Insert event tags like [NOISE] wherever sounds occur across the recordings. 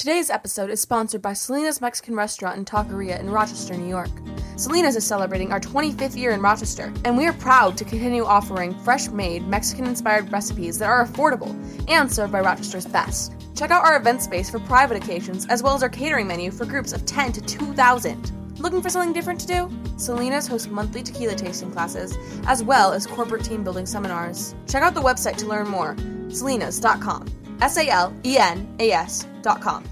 Today's episode is sponsored by Salena's Mexican Restaurant and Taqueria in Rochester, New York. Salena's is celebrating our 25th year in Rochester, and we are proud to continue offering fresh made, Mexican inspired recipes that are affordable and served by Rochester's best. Check out our event space for private occasions, as well as our catering menu for groups of 10 to 2,000. Looking for something different to do? Salena's hosts monthly tequila tasting classes, as well as corporate team building seminars. Check out the website to learn more salenas.com. S A L E N A S.com.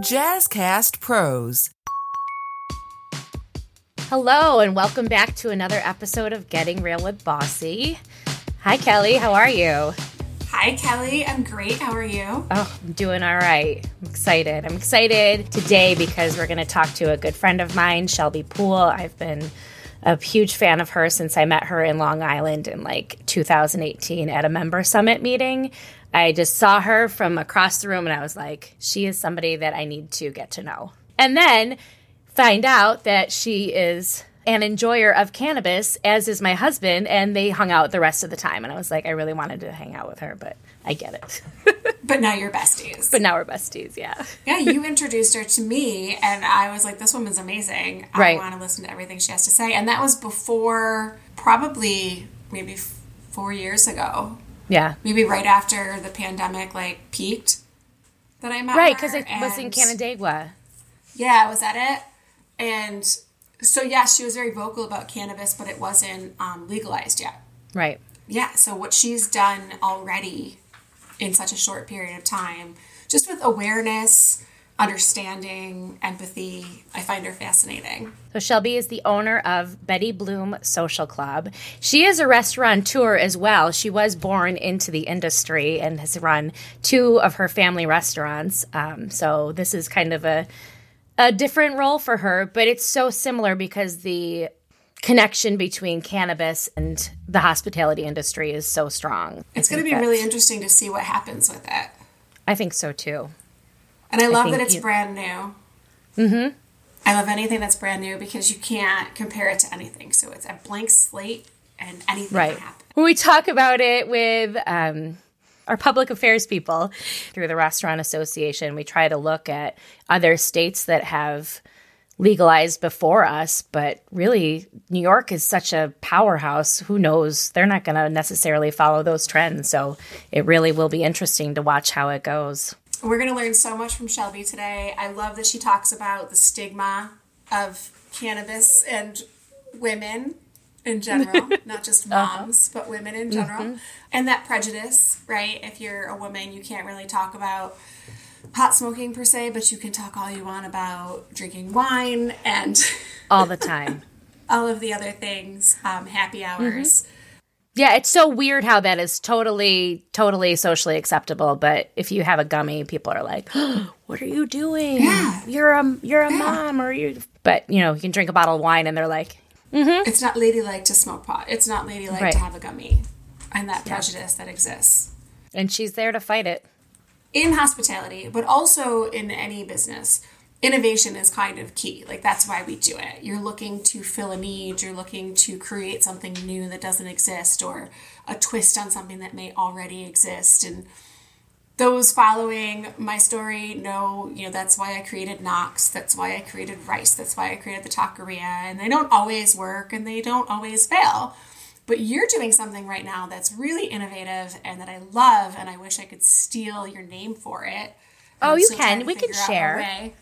Jazzcast Pros. Hello, and welcome back to another episode of Getting Real with Bossy. Hi, Kelly. How are you? Hi, Kelly. I'm great. How are you? Oh, I'm doing all right. I'm excited. I'm excited today because we're going to talk to a good friend of mine, Shelby Poole. I've been a huge fan of her since I met her in Long Island in like 2018 at a member summit meeting. I just saw her from across the room and I was like, she is somebody that I need to get to know. And then find out that she is an enjoyer of cannabis, as is my husband, and they hung out the rest of the time. And I was like, I really wanted to hang out with her, but I get it. [LAUGHS] but now you're besties. But now we're besties, yeah. yeah, you introduced her to me, and I was like, this woman's amazing. I right. want to listen to everything she has to say. And that was before, probably maybe four years ago. Yeah. Maybe right after the pandemic like peaked that I met Right, because it was in Canandaigua. Yeah, was that it? And so yeah, she was very vocal about cannabis, but it wasn't um, legalized yet. Right. Yeah. So what she's done already in such a short period of time, just with awareness, understanding, empathy, I find her fascinating. So Shelby is the owner of Betty Bloom Social Club. She is a restaurateur as well. She was born into the industry and has run two of her family restaurants. Um, so this is kind of a a different role for her, but it's so similar because the connection between cannabis and the hospitality industry is so strong. It's going to be really interesting to see what happens with it. I think so too. And I love I that it's you... brand new. Mm-hmm. I love anything that's brand new because you can't compare it to anything. So it's a blank slate and anything right. can happen. When we talk about it with um, our public affairs people through the Restaurant Association, we try to look at other states that have legalized before us, but really, New York is such a powerhouse. Who knows? They're not going to necessarily follow those trends. So it really will be interesting to watch how it goes. We're going to learn so much from Shelby today. I love that she talks about the stigma of cannabis and women in general, [LAUGHS] not just uh-huh. moms, uh-huh. but women in general. Mm-hmm. And that prejudice, right? If you're a woman, you can't really talk about pot smoking per se, but you can talk all you want about drinking wine and all the time. [LAUGHS] all of the other things, um, happy hours. Mm-hmm. Yeah, it's so weird how that is totally, totally socially acceptable. But if you have a gummy, people are like, oh, [GASPS] "What are you doing? Yeah. You're a you're a yeah. mom, or you." But you know, you can drink a bottle of wine, and they're like, mm-hmm. "It's not ladylike to smoke pot. It's not ladylike right. to have a gummy," and that yeah. prejudice that exists. And she's there to fight it in hospitality, but also in any business innovation is kind of key. Like that's why we do it. You're looking to fill a need, you're looking to create something new that doesn't exist or a twist on something that may already exist and those following my story know, you know, that's why I created Knox. That's why I created Rice. That's why I created the Taqueria. And they don't always work and they don't always fail. But you're doing something right now that's really innovative and that I love, and I wish I could steal your name for it. Oh, you can. We can share.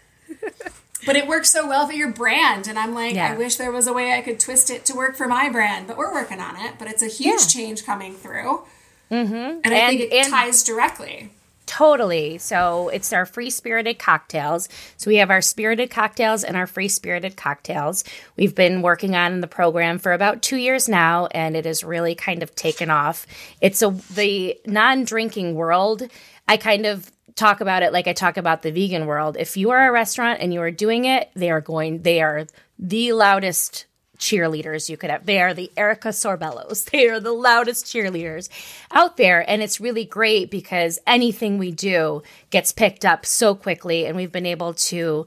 But it works so well for your brand and i'm like yeah. i wish there was a way i could twist it to work for my brand but we're working on it but it's a huge yeah. change coming through mm-hmm. and i and, think it ties directly Totally. So it's our free spirited cocktails. So we have our spirited cocktails and our free spirited cocktails. We've been working on the program for about two years now, and it has really kind of taken off. It's a the non drinking world. I kind of talk about it like I talk about the vegan world. If you are a restaurant and you are doing it, they are going, they are the loudest cheerleaders you could have. They are the Erica Sorbellos. [LAUGHS] They are the loudest cheerleaders out there. And it's really great because anything we do gets picked up so quickly. And we've been able to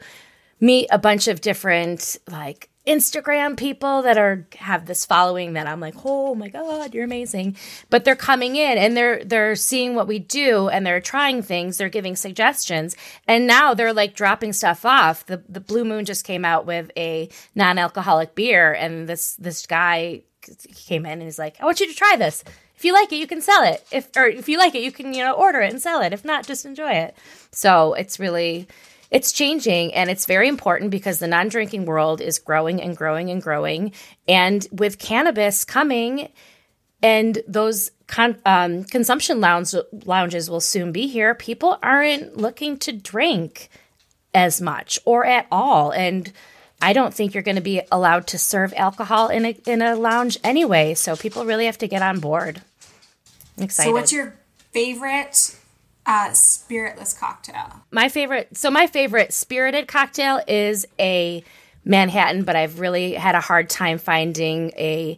meet a bunch of different like Instagram people that are have this following that I'm like, oh my god, you're amazing. But they're coming in and they're they're seeing what we do and they're trying things. They're giving suggestions, and now they're like dropping stuff off. The the Blue Moon just came out with a non-alcoholic beer, and this this guy came in and he's like, I want you to try this. If you like it, you can sell it. If or if you like it, you can you know order it and sell it. If not, just enjoy it. So it's really it's changing and it's very important because the non drinking world is growing and growing and growing. And with cannabis coming, and those con- um, consumption lounge- lounges will soon be here, people aren't looking to drink as much or at all. And I don't think you're going to be allowed to serve alcohol in a, in a lounge anyway. So people really have to get on board. I'm excited. So, what's your favorite uh, spiritless cocktail. My favorite, so my favorite spirited cocktail is a Manhattan, but I've really had a hard time finding a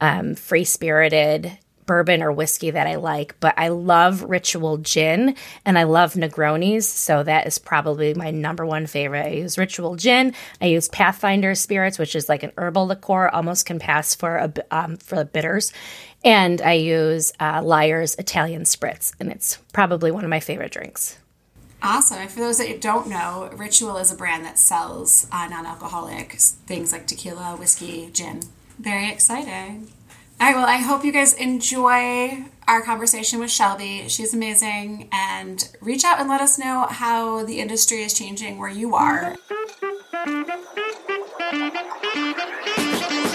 um, free spirited bourbon or whiskey that I like, but I love Ritual Gin and I love Negronis, so that is probably my number one favorite. I use Ritual Gin, I use Pathfinder Spirits, which is like an herbal liqueur, almost can pass for a um, for the bitters, and I use uh, Lyre's Italian Spritz, and it's probably one of my favorite drinks. Awesome. For those that don't know, Ritual is a brand that sells uh, non alcoholic things like tequila, whiskey, gin. Very exciting. All right, well, I hope you guys enjoy our conversation with Shelby. She's amazing. And reach out and let us know how the industry is changing where you are.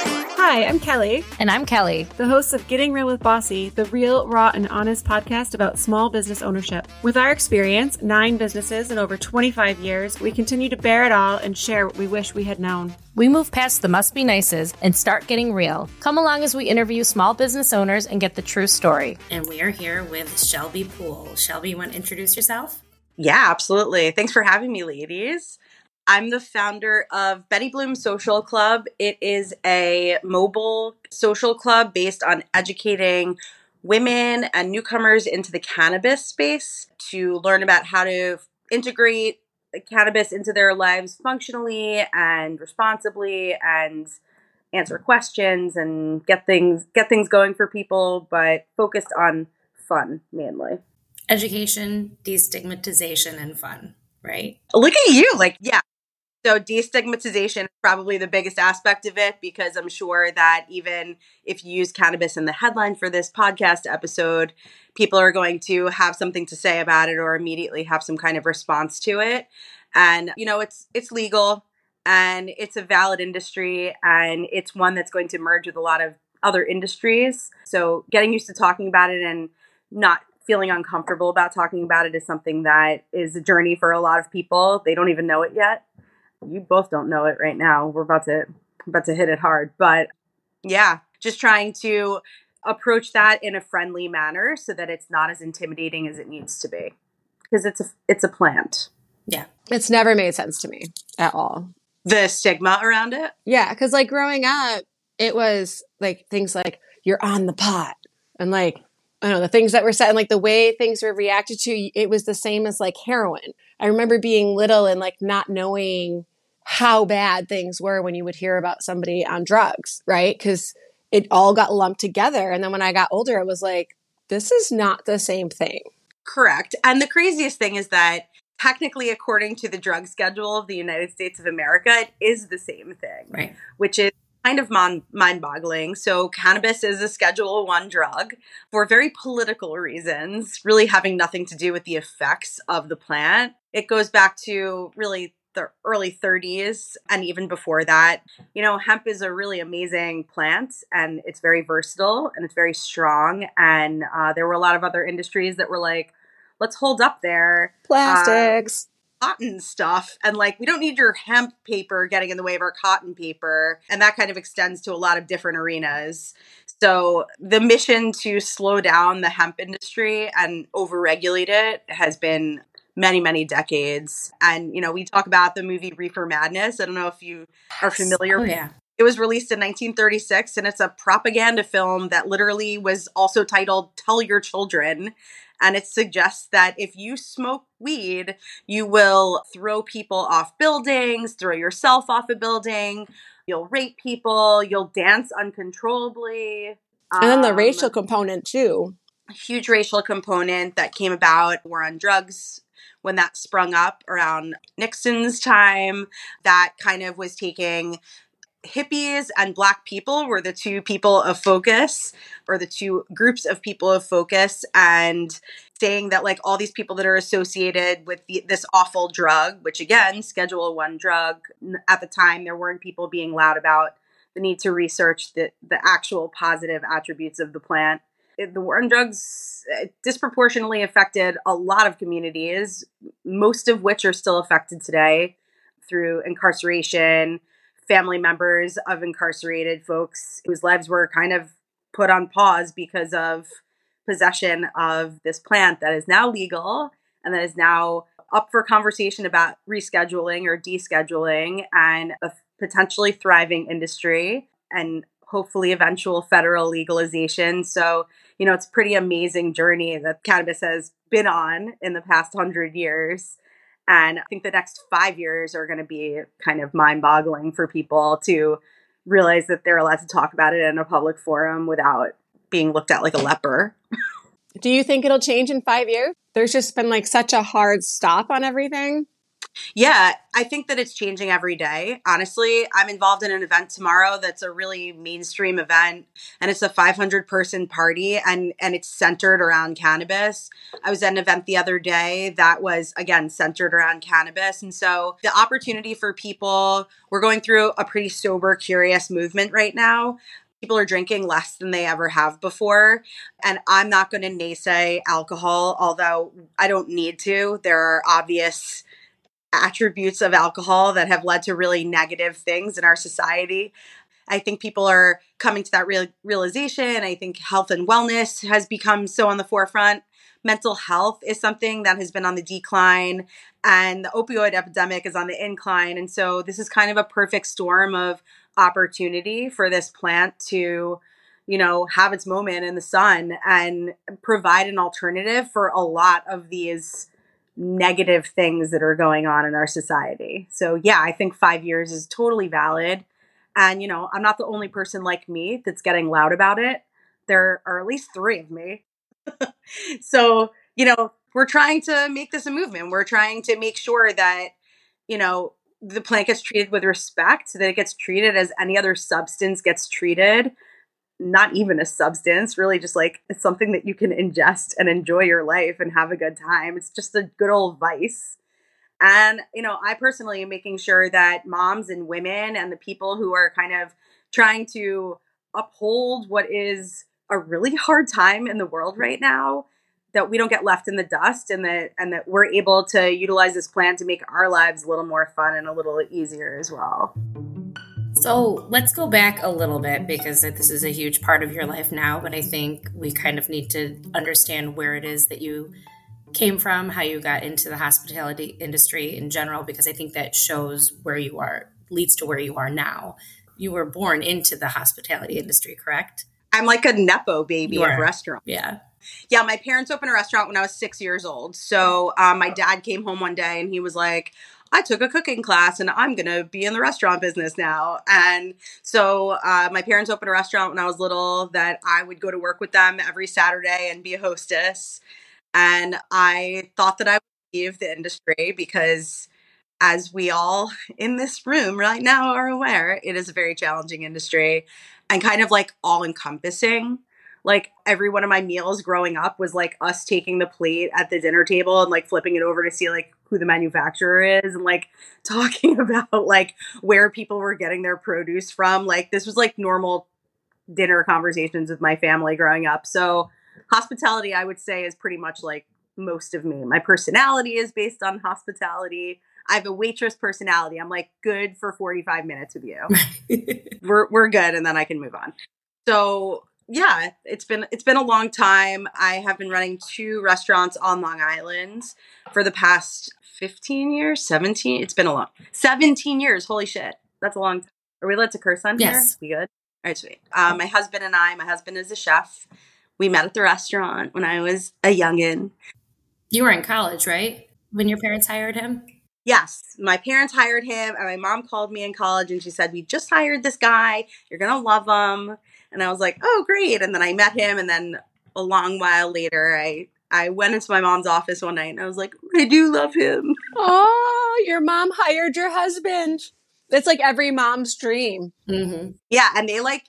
[LAUGHS] Hi, I'm Kelly. And I'm Kelly, the host of Getting Real with Bossy, the real, raw, and honest podcast about small business ownership. With our experience, nine businesses in over 25 years, we continue to bear it all and share what we wish we had known. We move past the must be nices and start getting real. Come along as we interview small business owners and get the true story. And we are here with Shelby Poole. Shelby, you want to introduce yourself? Yeah, absolutely. Thanks for having me, ladies. I'm the founder of Betty Bloom Social Club. It is a mobile social club based on educating women and newcomers into the cannabis space to learn about how to integrate cannabis into their lives functionally and responsibly and answer questions and get things get things going for people but focused on fun mainly. Education destigmatization and fun right? Look at you like yeah so destigmatization is probably the biggest aspect of it because I'm sure that even if you use cannabis in the headline for this podcast episode, people are going to have something to say about it or immediately have some kind of response to it. And you know, it's it's legal and it's a valid industry and it's one that's going to merge with a lot of other industries. So getting used to talking about it and not feeling uncomfortable about talking about it is something that is a journey for a lot of people. They don't even know it yet you both don't know it right now. We're about to about to hit it hard, but yeah, just trying to approach that in a friendly manner so that it's not as intimidating as it needs to be because it's a it's a plant. Yeah. It's never made sense to me at all. The stigma around it? Yeah, cuz like growing up, it was like things like you're on the pot and like I don't know, the things that were said and like the way things were reacted to, it was the same as like heroin. I remember being little and like not knowing how bad things were when you would hear about somebody on drugs, right? Because it all got lumped together. And then when I got older, it was like, this is not the same thing. Correct. And the craziest thing is that technically, according to the drug schedule of the United States of America, it is the same thing. Right. Which is kind of mind boggling. So, cannabis is a Schedule One drug for very political reasons, really having nothing to do with the effects of the plant. It goes back to really the early 30s and even before that. You know, hemp is a really amazing plant and it's very versatile and it's very strong. And uh, there were a lot of other industries that were like, let's hold up there. Plastics. Uh, cotton stuff and like we don't need your hemp paper getting in the way of our cotton paper and that kind of extends to a lot of different arenas so the mission to slow down the hemp industry and overregulate it has been many, many decades. And, you know, we talk about the movie Reefer Madness. I don't know if you are familiar. Oh, yeah. It was released in 1936 and it's a propaganda film that literally was also titled Tell Your Children. And it suggests that if you smoke weed, you will throw people off buildings, throw yourself off a building, you'll rape people, you'll dance uncontrollably. And then the Um, racial component too. huge racial component that came about war on drugs when that sprung up around Nixon's time that kind of was taking hippies and black people were the two people of focus or the two groups of people of focus and saying that like all these people that are associated with the, this awful drug which again schedule 1 drug at the time there weren't people being loud about the need to research the, the actual positive attributes of the plant the war on drugs uh, disproportionately affected a lot of communities, most of which are still affected today through incarceration, family members of incarcerated folks whose lives were kind of put on pause because of possession of this plant that is now legal and that is now up for conversation about rescheduling or descheduling and a potentially thriving industry and hopefully eventual federal legalization. So, you know, it's pretty amazing journey that cannabis has been on in the past hundred years. And I think the next five years are going to be kind of mind boggling for people to realize that they're allowed to talk about it in a public forum without being looked at like a leper. Do you think it'll change in five years? There's just been like such a hard stop on everything. Yeah, I think that it's changing every day. Honestly, I'm involved in an event tomorrow that's a really mainstream event and it's a 500 person party and and it's centered around cannabis. I was at an event the other day that was again centered around cannabis and so the opportunity for people we're going through a pretty sober curious movement right now. People are drinking less than they ever have before. And I'm not going to naysay alcohol, although I don't need to. There are obvious attributes of alcohol that have led to really negative things in our society. I think people are coming to that real, realization. I think health and wellness has become so on the forefront. Mental health is something that has been on the decline, and the opioid epidemic is on the incline. And so, this is kind of a perfect storm of opportunity for this plant to, you know, have its moment in the sun and provide an alternative for a lot of these negative things that are going on in our society. So, yeah, I think five years is totally valid. And, you know, I'm not the only person like me that's getting loud about it. There are at least three of me. [LAUGHS] so, you know, we're trying to make this a movement. We're trying to make sure that, you know, the plant gets treated with respect, that it gets treated as any other substance gets treated. Not even a substance, really just like it's something that you can ingest and enjoy your life and have a good time. It's just a good old vice. And, you know, I personally am making sure that moms and women and the people who are kind of trying to uphold what is a really hard time in the world right now that we don't get left in the dust and that and that we're able to utilize this plan to make our lives a little more fun and a little easier as well. So let's go back a little bit because this is a huge part of your life now, but I think we kind of need to understand where it is that you came from, how you got into the hospitality industry in general, because I think that shows where you are, leads to where you are now. You were born into the hospitality industry, correct? I'm like a nepo baby of are. restaurant. Yeah. Yeah, my parents opened a restaurant when I was six years old. So um, my dad came home one day and he was like, I took a cooking class and I'm going to be in the restaurant business now. And so uh, my parents opened a restaurant when I was little that I would go to work with them every Saturday and be a hostess. And I thought that I would leave the industry because, as we all in this room right now are aware, it is a very challenging industry and kind of like all encompassing like every one of my meals growing up was like us taking the plate at the dinner table and like flipping it over to see like who the manufacturer is and like [LAUGHS] talking about like where people were getting their produce from. Like this was like normal dinner conversations with my family growing up. So hospitality i would say is pretty much like most of me. My personality is based on hospitality. I have a waitress personality. I'm like good for 45 minutes with you. [LAUGHS] We're we're good and then I can move on. So yeah, it's been it's been a long time. I have been running two restaurants on Long Island for the past 15 years, 17. It's been a long 17 years. Holy shit. That's a long time. Are we allowed to curse on Yes. here? We good? All right, sweet. Um, my husband and I, my husband is a chef. We met at the restaurant when I was a youngin'. You were in college, right? When your parents hired him? Yes, my parents hired him, and my mom called me in college and she said, We just hired this guy. You're going to love him. And I was like, Oh, great. And then I met him, and then a long while later, I, I went into my mom's office one night and I was like, I do love him. Oh, your mom hired your husband. It's like every mom's dream. Mm-hmm. Yeah, and they like,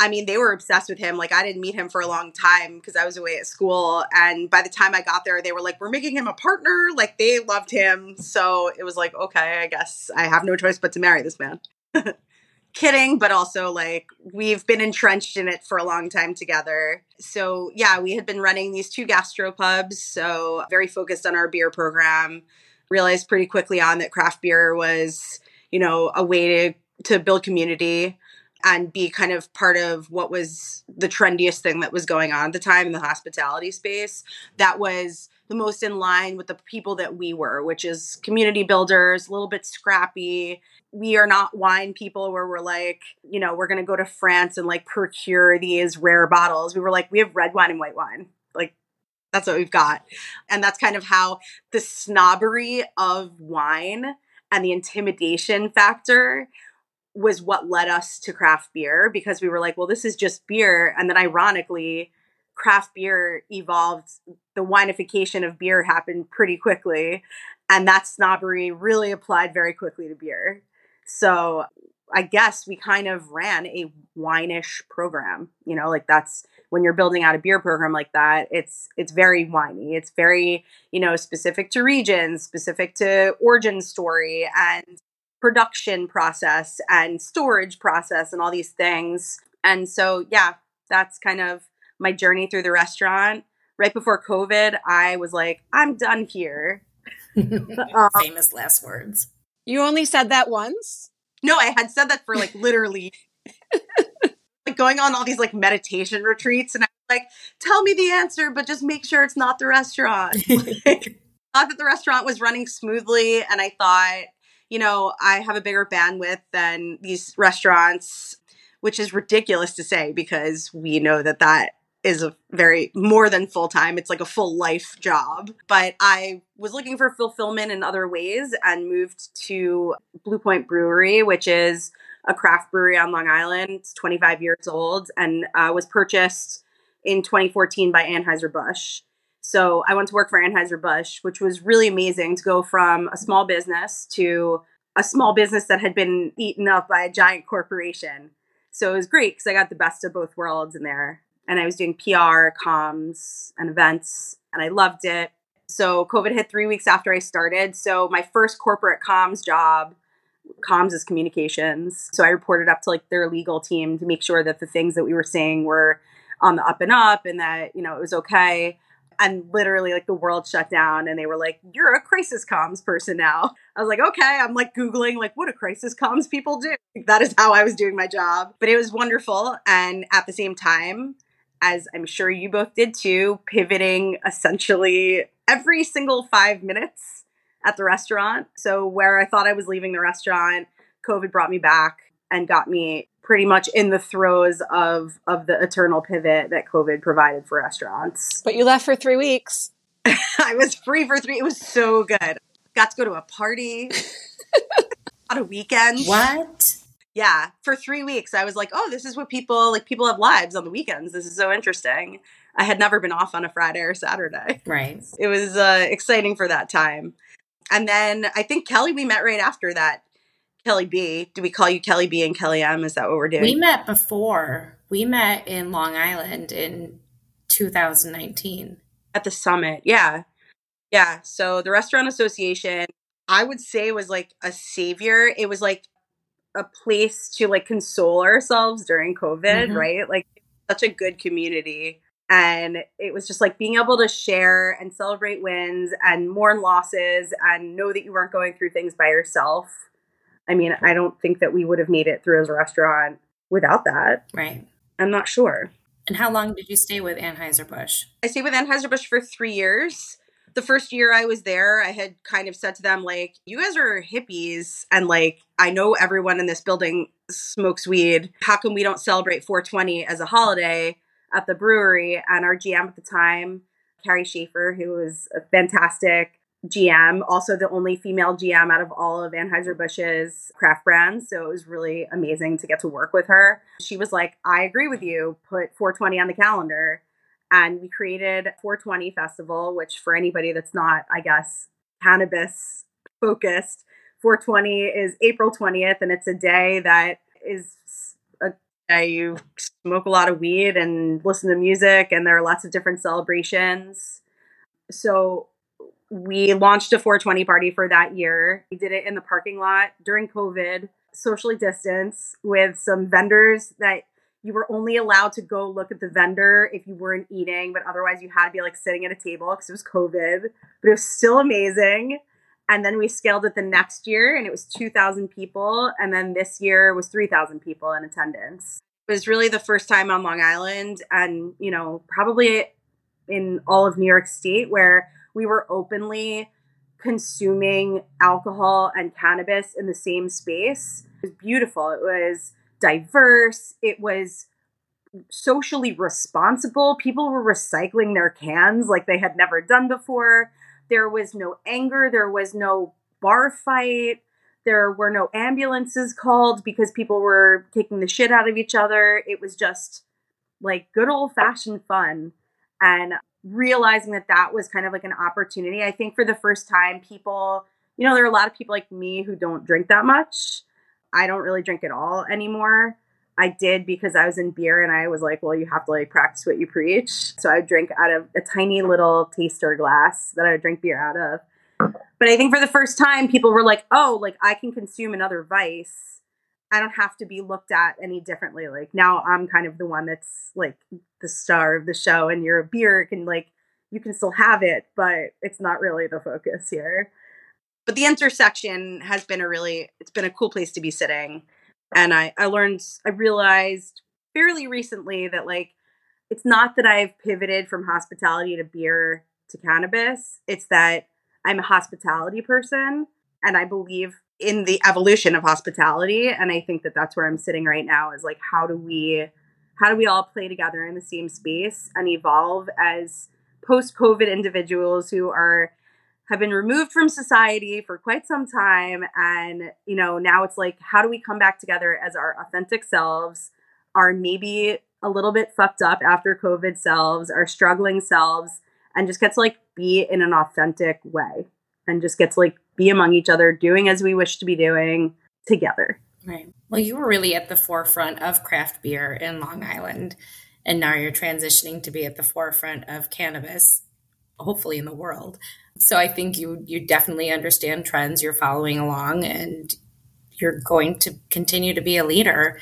I mean, they were obsessed with him. Like, I didn't meet him for a long time because I was away at school. And by the time I got there, they were like, We're making him a partner. Like, they loved him. So it was like, Okay, I guess I have no choice but to marry this man. [LAUGHS] Kidding, but also like, we've been entrenched in it for a long time together. So, yeah, we had been running these two gastropubs. So, very focused on our beer program. Realized pretty quickly on that craft beer was, you know, a way to, to build community and be kind of part of what was the trendiest thing that was going on at the time in the hospitality space that was the most in line with the people that we were which is community builders a little bit scrappy we are not wine people where we're like you know we're going to go to france and like procure these rare bottles we were like we have red wine and white wine like that's what we've got and that's kind of how the snobbery of wine and the intimidation factor was what led us to craft beer because we were like, well, this is just beer. And then ironically, craft beer evolved, the winification of beer happened pretty quickly. And that snobbery really applied very quickly to beer. So I guess we kind of ran a wine-ish program. You know, like that's when you're building out a beer program like that, it's it's very winey. It's very, you know, specific to regions, specific to origin story and production process and storage process and all these things. And so, yeah, that's kind of my journey through the restaurant. Right before COVID, I was like, I'm done here. [LAUGHS] [LAUGHS] Um, Famous last words. You only said that once? no, I had said that for like [LAUGHS] literally like going on all these like meditation retreats and I was like, tell me the answer, but just make sure it's not the restaurant. [LAUGHS] Like, thought that the restaurant was running smoothly and I thought you know, I have a bigger bandwidth than these restaurants, which is ridiculous to say because we know that that is a very more than full time. It's like a full life job. But I was looking for fulfillment in other ways and moved to Blue Point Brewery, which is a craft brewery on Long Island. It's 25 years old and uh, was purchased in 2014 by Anheuser-Busch. So I went to work for Anheuser-Busch, which was really amazing to go from a small business to a small business that had been eaten up by a giant corporation. So it was great because I got the best of both worlds in there. And I was doing PR, comms, and events, and I loved it. So COVID hit three weeks after I started. So my first corporate comms job, comms is communications. So I reported up to like their legal team to make sure that the things that we were saying were on the up and up and that, you know, it was okay and literally like the world shut down and they were like you're a crisis comms person now i was like okay i'm like googling like what do crisis comms people do that is how i was doing my job but it was wonderful and at the same time as i'm sure you both did too pivoting essentially every single five minutes at the restaurant so where i thought i was leaving the restaurant covid brought me back and got me pretty much in the throes of of the eternal pivot that COVID provided for restaurants. But you left for three weeks. [LAUGHS] I was free for three. It was so good. Got to go to a party [LAUGHS] on a weekend. What? Yeah, for three weeks. I was like, oh, this is what people like. People have lives on the weekends. This is so interesting. I had never been off on a Friday or Saturday. Right. [LAUGHS] It was uh, exciting for that time. And then I think Kelly, we met right after that. Kelly B. Do we call you Kelly B and Kelly M? Is that what we're doing? We met before. We met in Long Island in 2019. at the summit. Yeah. Yeah. So the Restaurant Association, I would say was like a savior. It was like a place to like console ourselves during COVID, Mhm. right? Like such a good community. And it was just like being able to share and celebrate wins and mourn losses and know that you weren't going through things by yourself. I mean, I don't think that we would have made it through as a restaurant without that. Right. I'm not sure. And how long did you stay with Anheuser-Busch? I stayed with Anheuser-Busch for three years. The first year I was there, I had kind of said to them, like, you guys are hippies. And like, I know everyone in this building smokes weed. How come we don't celebrate 420 as a holiday at the brewery? And our GM at the time, Carrie Schaefer, who was a fantastic GM, also the only female GM out of all of Anheuser-Busch's craft brands. So it was really amazing to get to work with her. She was like, I agree with you, put 420 on the calendar. And we created 420 Festival, which for anybody that's not, I guess, cannabis focused, 420 is April 20th, and it's a day that is a day you smoke a lot of weed and listen to music, and there are lots of different celebrations. So we launched a 420 party for that year. We did it in the parking lot during COVID, socially distance with some vendors that you were only allowed to go look at the vendor if you weren't eating, but otherwise you had to be like sitting at a table because it was COVID. But it was still amazing. And then we scaled it the next year and it was 2,000 people. And then this year was 3,000 people in attendance. It was really the first time on Long Island and, you know, probably in all of New York State where we were openly consuming alcohol and cannabis in the same space. It was beautiful. It was diverse. It was socially responsible. People were recycling their cans like they had never done before. There was no anger. There was no bar fight. There were no ambulances called because people were taking the shit out of each other. It was just like good old fashioned fun. And realizing that that was kind of like an opportunity. I think for the first time, people, you know, there are a lot of people like me who don't drink that much. I don't really drink at all anymore. I did because I was in beer and I was like, well, you have to like practice what you preach. So I would drink out of a tiny little taster glass that I would drink beer out of. But I think for the first time, people were like, oh, like I can consume another vice I don't have to be looked at any differently. Like now I'm kind of the one that's like the star of the show and your beer can like you can still have it, but it's not really the focus here. But the intersection has been a really it's been a cool place to be sitting. And I I learned I realized fairly recently that like it's not that I've pivoted from hospitality to beer to cannabis. It's that I'm a hospitality person and I believe in the evolution of hospitality and i think that that's where i'm sitting right now is like how do we how do we all play together in the same space and evolve as post covid individuals who are have been removed from society for quite some time and you know now it's like how do we come back together as our authentic selves our maybe a little bit fucked up after covid selves our struggling selves and just get to like be in an authentic way and just get to like be among each other, doing as we wish to be doing together. Right. Well, you were really at the forefront of craft beer in Long Island, and now you're transitioning to be at the forefront of cannabis, hopefully in the world. So I think you you definitely understand trends. You're following along, and you're going to continue to be a leader.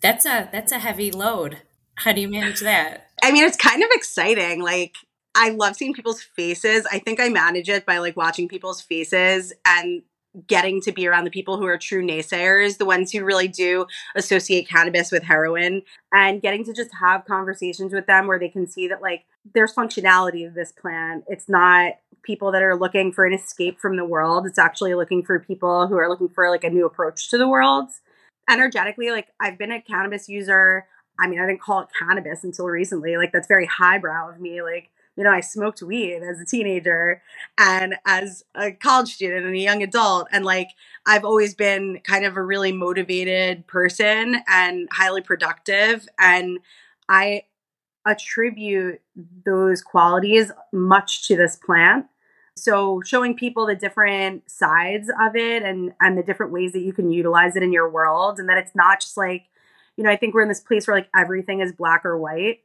That's a that's a heavy load. How do you manage that? I mean, it's kind of exciting. Like I love seeing people's faces. I think I manage it by like watching people's faces and getting to be around the people who are true naysayers, the ones who really do associate cannabis with heroin, and getting to just have conversations with them where they can see that like there's functionality to this plant. It's not people that are looking for an escape from the world. It's actually looking for people who are looking for like a new approach to the world. Energetically, like I've been a cannabis user. I mean, I didn't call it cannabis until recently. Like that's very highbrow of me. Like you know, I smoked weed as a teenager and as a college student and a young adult. And like, I've always been kind of a really motivated person and highly productive. And I attribute those qualities much to this plant. So showing people the different sides of it and and the different ways that you can utilize it in your world and that it's not just like, you know, I think we're in this place where like everything is black or white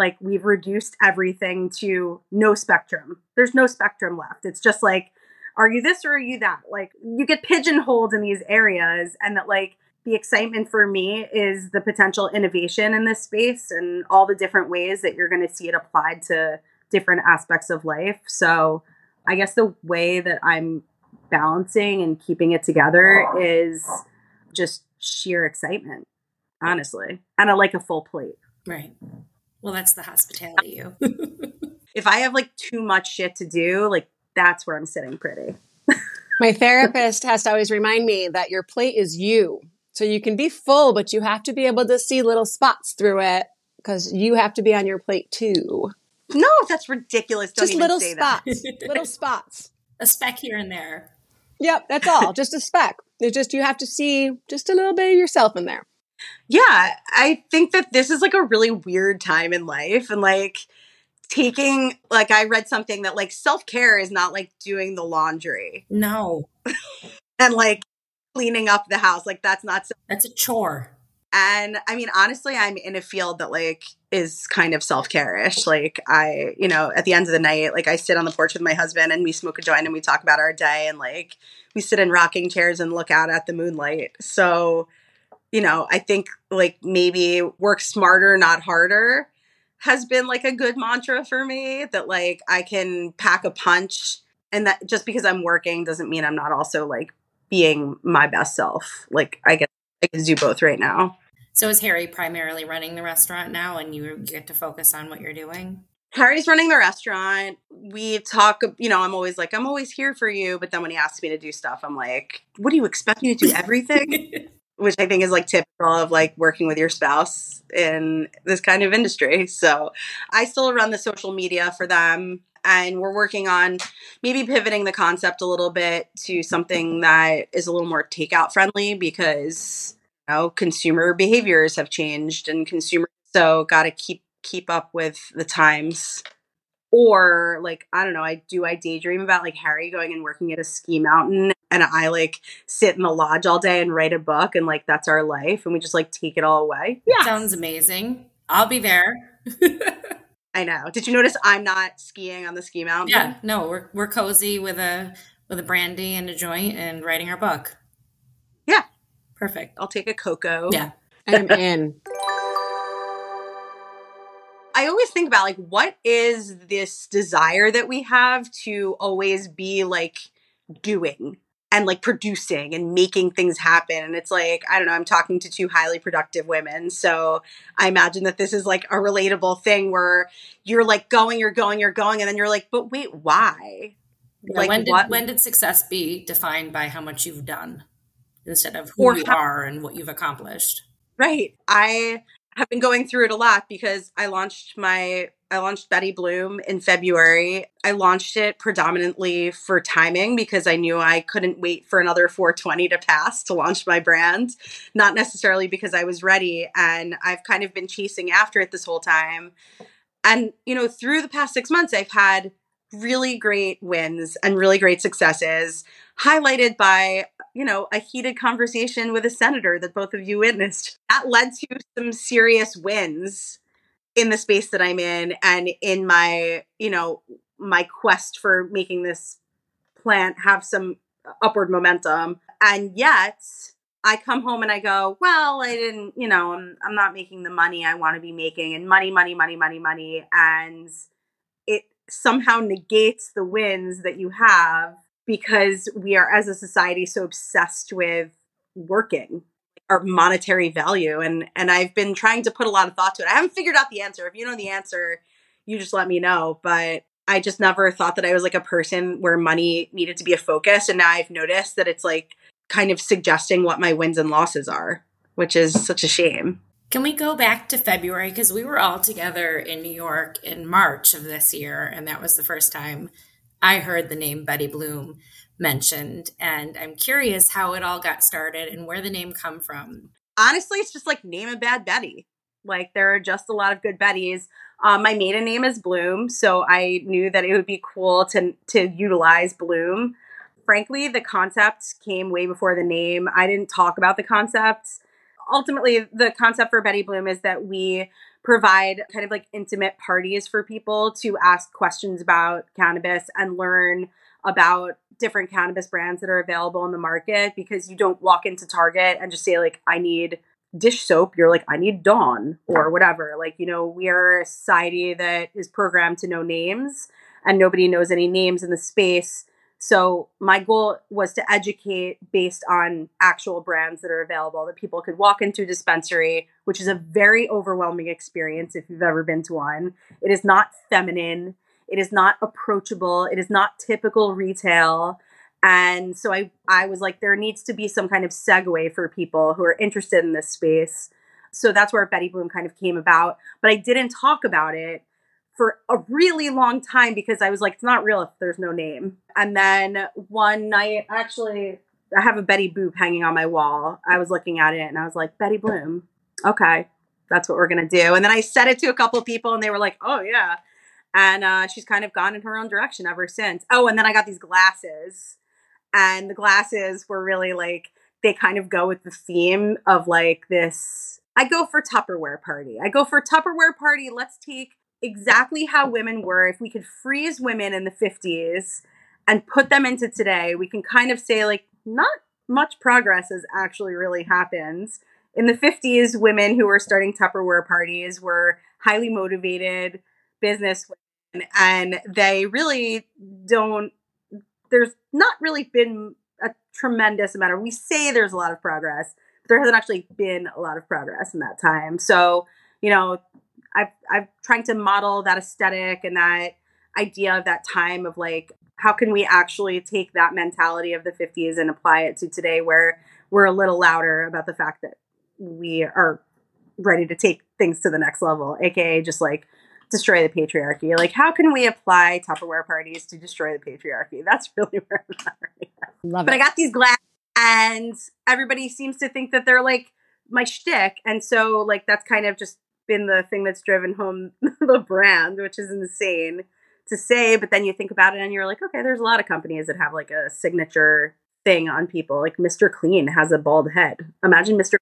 like we've reduced everything to no spectrum. There's no spectrum left. It's just like, are you this or are you that? Like you get pigeonholed in these areas, and that like the excitement for me is the potential innovation in this space and all the different ways that you're going to see it applied to different aspects of life. So I guess the way that I'm balancing and keeping it together is just sheer excitement, honestly, and I like a full plate. Right. Well, that's the hospitality you. [LAUGHS] if I have like too much shit to do, like that's where I'm sitting pretty. [LAUGHS] My therapist has to always remind me that your plate is you. So you can be full, but you have to be able to see little spots through it because you have to be on your plate too. No, that's ridiculous. Don't Just even little say spots. that. [LAUGHS] little spots. a speck here and there. Yep, that's all. just a speck. It's just you have to see just a little bit of yourself in there. Yeah, I think that this is like a really weird time in life and like taking like I read something that like self-care is not like doing the laundry No, [LAUGHS] and like cleaning up the house. Like that's not so that's a chore. and I mean honestly I'm in a field that like is kind of self-care-ish. Like I, you know, at the end of the night, like I sit on the porch with my husband and we smoke a joint and we talk about our day and like we sit in rocking chairs and look out at the moonlight. So, you know, I think like maybe work smarter, not harder has been like a good mantra for me that like I can pack a punch and that just because I'm working doesn't mean I'm not also like being my best self. Like I get I can do both right now. So is Harry primarily running the restaurant now, and you get to focus on what you're doing? Harry's running the restaurant. We talk, you know, I'm always like, I'm always here for you. But then when he asks me to do stuff, I'm like, what do you expect me to do everything? [LAUGHS] Which I think is like typical of like working with your spouse in this kind of industry. So I still run the social media for them. And we're working on maybe pivoting the concept a little bit to something that is a little more takeout friendly because you know consumer behaviors have changed and consumer so got to keep keep up with the times or like i don't know i do i daydream about like harry going and working at a ski mountain and i like sit in the lodge all day and write a book and like that's our life and we just like take it all away Yeah. Sounds amazing. I'll be there. [LAUGHS] i know did you notice i'm not skiing on the ski mountain yeah, no, we're we're cozy with a with a brandy and a joint and writing our book. Yeah. Perfect. i'll take a cocoa Yeah. I'm in. [LAUGHS] I always think about like what is this desire that we have to always be like doing and like producing and making things happen and it's like I don't know I'm talking to two highly productive women so I imagine that this is like a relatable thing where you're like going you're going you're going and then you're like but wait why Yeah, like when did what when did success be defined by how much you've done instead of who Or you how- are and what you've accomplished? Right. I have been going through it a lot because I launched my I launched Betty Bloom in February. I launched it predominantly for timing because I knew I couldn't wait for another 420 to pass to launch my brand, not necessarily because I was ready and I've kind of been chasing after it this whole time. And you know, through the past 6 months I've had really great wins and really great successes highlighted by you know, a heated conversation with a senator that both of you witnessed. That led to some serious wins in the space that I'm in and in my, you know, my quest for making this plant have some upward momentum. And yet, I come home and I go, well, I didn't, you know, I'm I'm not making the money I want to be making and money, money, money, money, money and somehow negates the wins that you have because we are as a society so obsessed with working our monetary value and and I've been trying to put a lot of thought to it. I haven't figured out the answer. If you know the answer, you just let me know, but I just never thought that I was like a person where money needed to be a focus and now I've noticed that it's like kind of suggesting what my wins and losses are, which is such a shame. Can we go back to February because we were all together in New York in March of this year, and that was the first time I heard the name Betty Bloom mentioned. And I'm curious how it all got started and where the name come from. honestly, it's just like name a bad Betty. Like there are just a lot of good Bettys. Um, my maiden name is Bloom, so I knew that it would be cool to to utilize Bloom. Frankly, the concept came way before the name. I didn't talk about the concept. Ultimately, the concept for Betty Bloom is that we provide kind of like intimate parties for people to ask questions about cannabis and learn about different cannabis brands that are available in the market because you don't walk into Target and just say like I need dish soap you're like I need Dawn or whatever. Like you know we are a society that is programmed to know names and nobody knows any names in the space So my goal was to educate based on actual brands that are available that people could walk into a dispensary, which is a very overwhelming experience if you've ever been to one. It is not feminine, it is not approachable, it is not typical retail. And so I I was like there needs to be some kind of segue for people who are interested in this space. So that's where Betty Bloom kind of came about, but I didn't talk about it for a really long time because I was like, it's not real if there's no name. And then one night, actually, I have a Betty Boop hanging on my wall. I was looking at it and I was like, Betty Bloom. Okay, that's what we're going to do. And then I said it to a couple people and they were like, oh, yeah. And uh, she's kind of gone in her own direction ever since. Oh, and then I got these glasses. And the glasses were really like, they kind of go with the theme of like this. I go for Tupperware party. I go for Tupperware party. Let's take exactly how women were, if we could freeze women in the 50s and put them into today, we can kind of say, like, not much progress has actually really happened. In the 50s, women who were starting Tupperware parties were highly motivated business women, and they really don't, there's not really been a tremendous amount of, we say there's a lot of progress, but there hasn't actually been a lot of progress in that time. So, you know, I've I've trying to model that aesthetic and that idea of that time of like how can we actually take that mentality of the 50s and apply it to today where we're a little louder about the fact that we are ready to take things to the next level aka just like destroy the patriarchy like how can we apply tupperware parties to destroy the patriarchy that's [LAUGHS] really where i'm at right now. Love but it. i got these glasses, and everybody seems to think that they're like my shtick and so like that's kind of just been the thing that's driven home [LAUGHS] the brand, which is insane to say. But then you think about it and you're like, okay, there's a lot of companies that have like a signature thing on people. Like Mr. Clean has a bald head. Imagine Mr.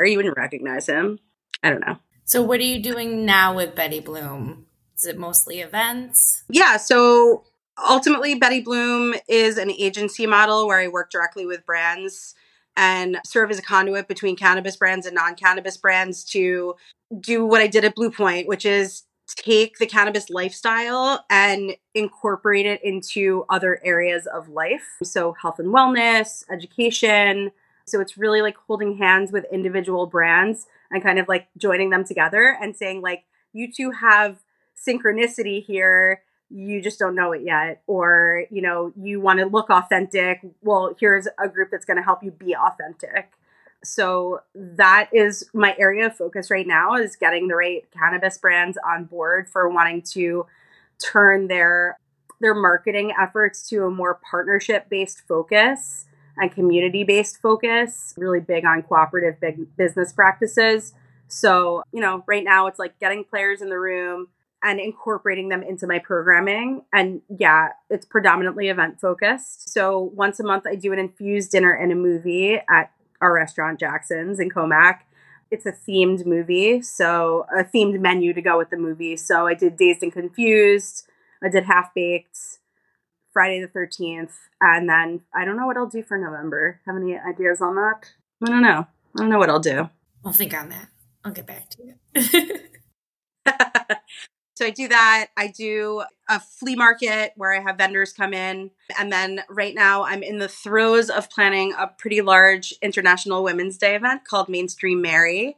Or you wouldn't recognize him. I don't know. So what are you doing now with Betty Bloom? Is it mostly events? Yeah, so ultimately Betty Bloom is an agency model where I work directly with brands and serve as a conduit between cannabis brands and non-cannabis brands to do what I did at Blue Point, which is take the cannabis lifestyle and incorporate it into other areas of life. So, health and wellness, education. So, it's really like holding hands with individual brands and kind of like joining them together and saying, like, you two have synchronicity here. You just don't know it yet. Or, you know, you want to look authentic. Well, here's a group that's going to help you be authentic so that is my area of focus right now is getting the right cannabis brands on board for wanting to turn their their marketing efforts to a more partnership based focus and community based focus really big on cooperative big business practices so you know right now it's like getting players in the room and incorporating them into my programming and yeah it's predominantly event focused so once a month i do an infused dinner and a movie at our restaurant Jackson's in Commack. It's a themed movie, so a themed menu to go with the movie. So I did Dazed and Confused, I did Half Baked, Friday the 13th, and then I don't know what I'll do for November. Have any ideas on that? I don't know. I don't know what I'll do. I'll think on that. I'll get back to you. [LAUGHS] So I do that. I do a flea market where I have vendors come in. And then right now I'm in the throes of planning a pretty large International Women's Day event called Mainstream Mary.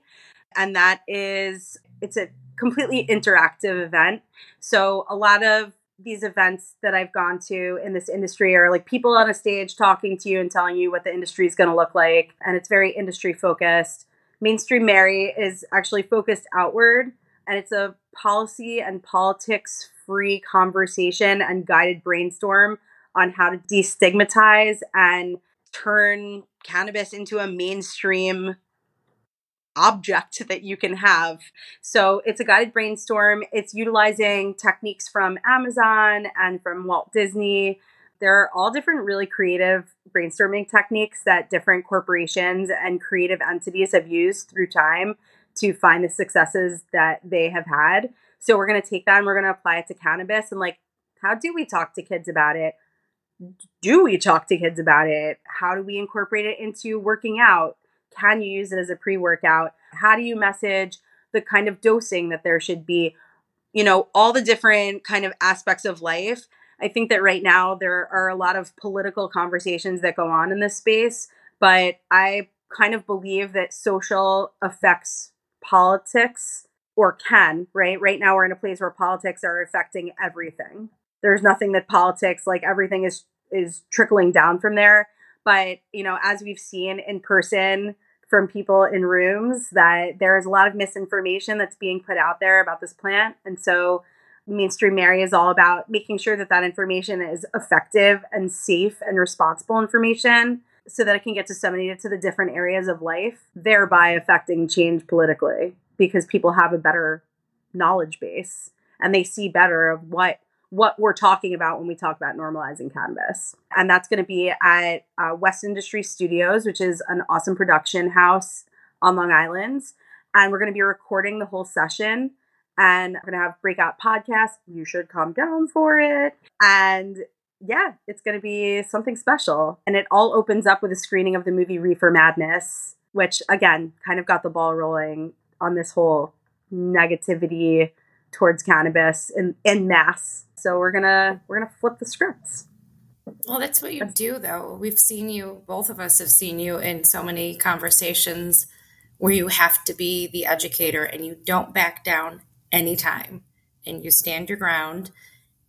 And that is, it's a completely interactive event. So a lot of these events that I've gone to in this industry are like people on a stage talking to you and telling you what the industry is going to look like. And it's very industry focused. Mainstream Mary is actually focused outward and it's a policy and politics free conversation and guided brainstorm on how to destigmatize and turn cannabis into a mainstream object that you can have. So it's a guided brainstorm. It's utilizing techniques from Amazon and from Walt Disney. There are all different really creative brainstorming techniques that different corporations and creative entities have used through time to find the successes that they have had. So we're going to take that and we're going to apply it to cannabis and like how do we talk to kids about it? Do we talk to kids about it? How do we incorporate it into working out? Can you use it as a pre-workout? How do you message the kind of dosing that there should be? You know, all the different kind of aspects of life I think that right now there are a lot of political conversations that go on in this space, but I kind of believe that social affects politics or can, right? Right now we're in a place where politics are affecting everything. There's nothing that politics like everything is is trickling down from there, but you know, as we've seen in person from people in rooms that there is a lot of misinformation that's being put out there about this plant. And so mainstream Mary is all about making sure that that information is effective and safe and responsible information so that it can get disseminated to the different areas of life, thereby affecting change politically because people have a better knowledge base and they see better of what what we're talking about when we talk about normalizing cannabis. And that's going to be at uh, West Industry Studios, which is an awesome production house on Long Island. And we're going to be recording the whole session and we're going to have breakout podcasts. You should come down for it. And yeah, it's going to be something special. And it all opens up with a screening of the movie Reefer Madness, which again kind of got the ball rolling on this whole negativity towards cannabis in, in mass. So we're gonna we're gonna flip the scripts. Well, that's what you do, though. We've seen you, both of us have seen you in so many conversations where you have to be the educator and you don't back down anytime and you stand your ground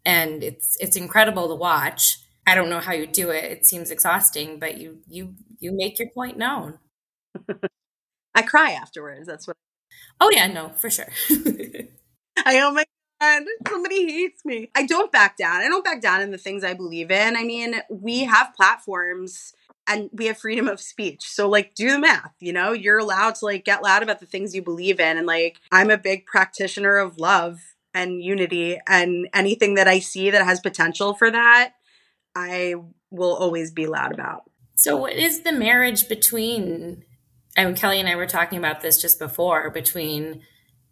and it's it's incredible to watch. I don't know how you do it. It seems exhausting, but you you you make your point known. [LAUGHS] I cry afterwards. That's what. Oh yeah, no, for sure. [LAUGHS] I oh my god, somebody hates me. I don't back down. I don't back down in the things I believe in. I mean, we have platforms and we have freedom of speech. So like do the math, you know? You're allowed to like get loud about the things you believe in and like I'm a big practitioner of love and unity and anything that I see that has potential for that, I will always be loud about. So, what is the marriage between? I mean, Kelly and I were talking about this just before between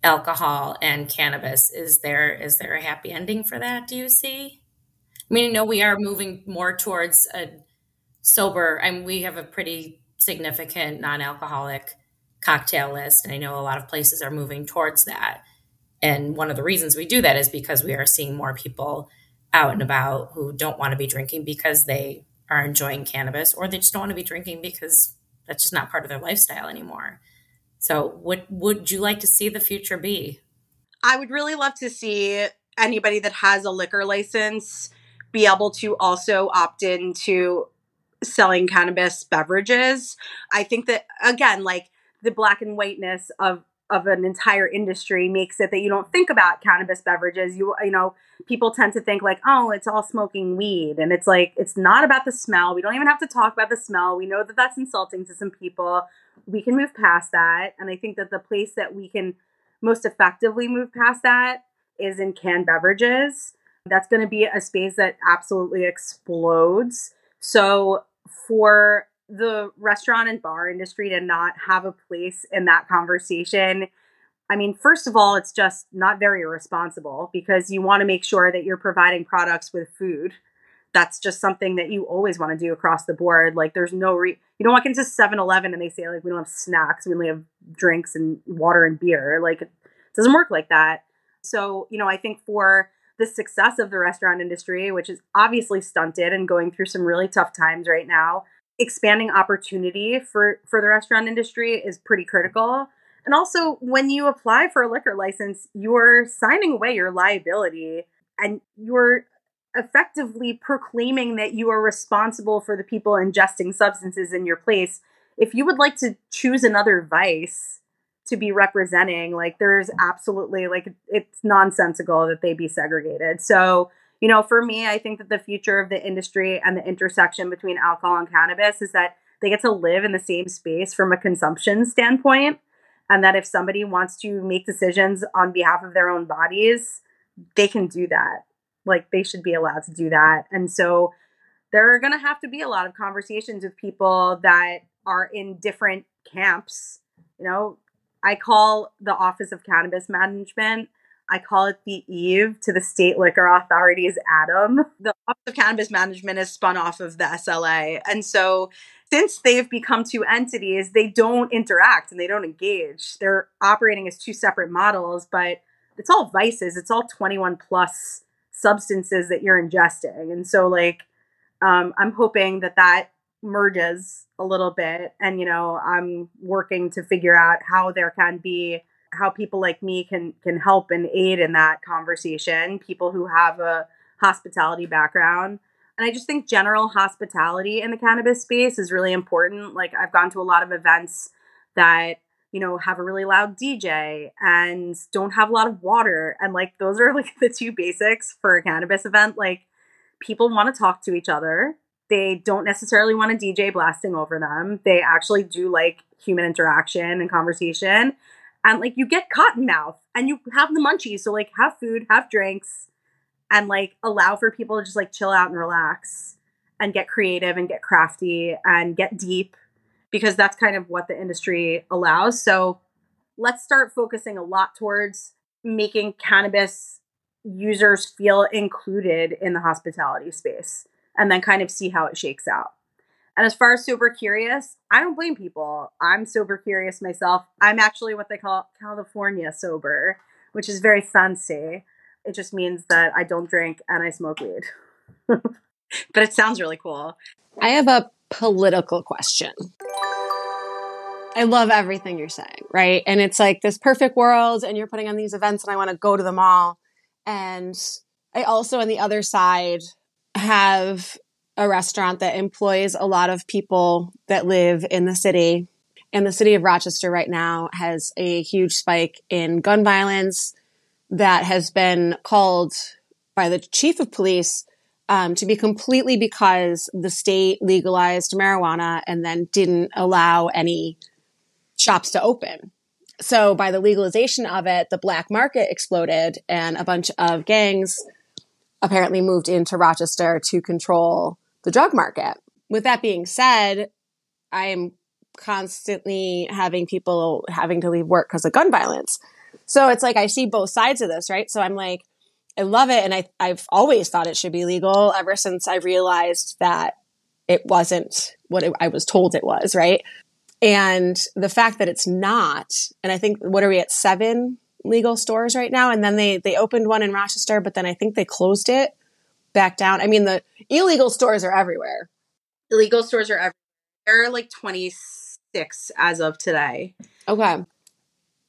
alcohol and cannabis. Is there is there a happy ending for that? Do you see? I mean, I know we are moving more towards a sober. I mean, we have a pretty significant non-alcoholic cocktail list, and I know a lot of places are moving towards that. And one of the reasons we do that is because we are seeing more people out and about who don't want to be drinking because they are enjoying cannabis or they just don't want to be drinking because that's just not part of their lifestyle anymore. So, what would you like to see the future be? I would really love to see anybody that has a liquor license be able to also opt into selling cannabis beverages. I think that, again, like the black and whiteness of of an entire industry makes it that you don't think about cannabis beverages. You you know, people tend to think like, "Oh, it's all smoking weed." And it's like it's not about the smell. We don't even have to talk about the smell. We know that that's insulting to some people. We can move past that. And I think that the place that we can most effectively move past that is in canned beverages. That's going to be a space that absolutely explodes. So for the restaurant and bar industry to not have a place in that conversation I mean, first of all, it's just not very responsible because you want to make sure that you're providing products with food. That's just something that you always want to do across the board. Like, there's no re you don't walk into 7 Eleven and they say, like, we don't have snacks, we only have drinks and water and beer. Like, it doesn't work like that. So, you know, I think for the success of the restaurant industry, which is obviously stunted and going through some really tough times right now, expanding opportunity for for the restaurant industry is pretty critical. And also, when you apply for a liquor license, you're signing away your liability and you're effectively proclaiming that you are responsible for the people ingesting substances in your place. If you would like to choose another vice to be representing, like there's absolutely like it's nonsensical that they be segregated. So, you know, for me, I think that the future of the industry and the intersection between alcohol and cannabis is that they get to live in the same space from a consumption standpoint. And that if somebody wants to make decisions on behalf of their own bodies, they can do that. Like they should be allowed to do that. And so there are going to have to be a lot of conversations with people that are in different camps. You know, I call the Office of Cannabis Management I call it the Eve to the State Liquor Authority's Adam. The Office of Cannabis Management is spun off of the SLA. And so since they've become two entities, they don't interact and they don't engage. They're operating as two separate models, but it's all vices. It's all 21 plus substances that you're ingesting. And so, like, um, I'm hoping that that merges a little bit. And, you know, I'm working to figure out how there can be how people like me can can help and aid in that conversation people who have a hospitality background. And i just think general hospitality in the cannabis space is really important. Like i've gone to a lot of events that you know have a really loud dj and don't have a lot of water. And like those are [LAUGHS] like the two basics for a cannabis event. Like people want to talk to each other. They don't necessarily want a dj blasting over them. They actually do like human interaction and conversation and like you get cotton mouth and you have the munchies so like have food have drinks and like allow for people to just like chill out and relax and get creative and get crafty and get deep because that's kind of what the industry allows. So let's start focusing a lot towards making cannabis users feel included in the hospitality space and then kind of see how it shakes out and as far as sober curious, I don't blame people. I'm sober curious myself. I'm actually what they call California sober, which is very fancy. It just means that I don't drink and I smoke weed. [LAUGHS] but it sounds really cool. I have a political question. I love everything you're saying, right? And it's like this perfect world, and you're putting on these events, and I want to go to them all. And I also, on the other side, have a restaurant that employs a lot of people that live in the city. And the city of Rochester right now has a huge spike in gun violence that has been called by the chief of police um, to be completely because the state legalized marijuana and then didn't allow any shops to open. So by the legalization of it, the black market exploded and a bunch of gangs apparently moved into Rochester to control the drug market. With that being said, I am constantly having people having to leave work because of gun violence. So it's like I see both sides of this, right? So I'm like, I love it. And I, I've always thought it should be legal ever since I realized that it wasn't what it, I was told it was, right? And the fact that it's not, and I think, what are we at seven legal stores right now? And then they, they opened one in Rochester, but then I think they closed it back down. I mean, the illegal stores are everywhere. Illegal stores are everywhere. There are like 26 as of today. Okay.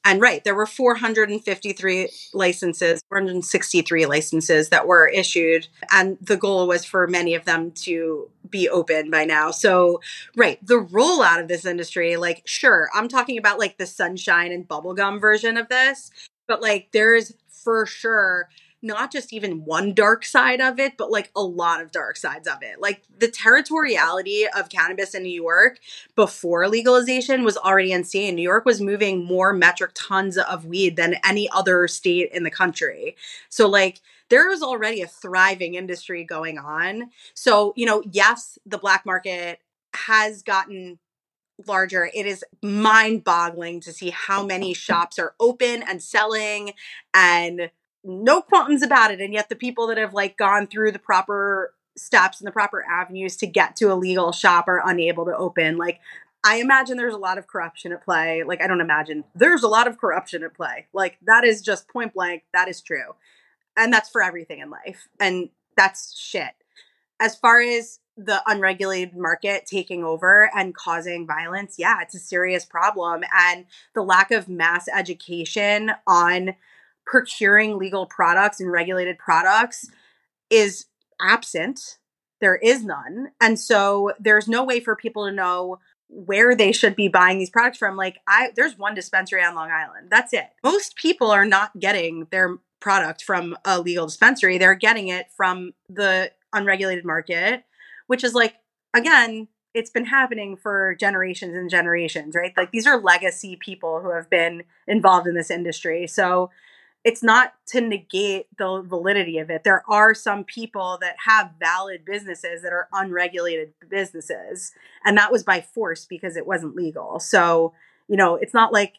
And right, there were 453 licenses, 463 licenses that were issued. And the goal was for many of them to be open by now. So, right, the rollout of this industry, like, sure, I'm talking about like the sunshine and bubblegum version of this, but like, there's for sure not just even one dark side of it, but like a lot of dark sides of it. Like the territoriality of cannabis in New York before legalization was already insane. New York was moving more metric tons of weed than any other state in the country. So, like, there is already a thriving industry going on. So, you know, yes, the black market has gotten larger. It is mind boggling to see how many shops are open and selling and no qualms about it and yet the people that have like gone through the proper steps and the proper avenues to get to a legal shop are unable to open. Like i imagine there's a lot of corruption at play. Like i don't imagine there's a lot of corruption at play. Like that is just point blank that is true. And that's for everything in life and that's shit. As far as the unregulated market taking over and causing violence yeah it's a serious problem and the lack of mass education on procuring legal products and regulated products is absent. There is none. And so there's no way for people to know where they should be buying these products from. Like I there's one dispensary on Long Island. That's it. Most people are not getting their product from a legal dispensary. They're getting it from the unregulated market, which is like again, it's been happening for generations and generations, right? Like these are legacy people who have been involved in this industry. So it's not to negate the validity of it. There are some people that have valid businesses that are unregulated businesses, and that was by force because it wasn't legal. So, you know, it's not like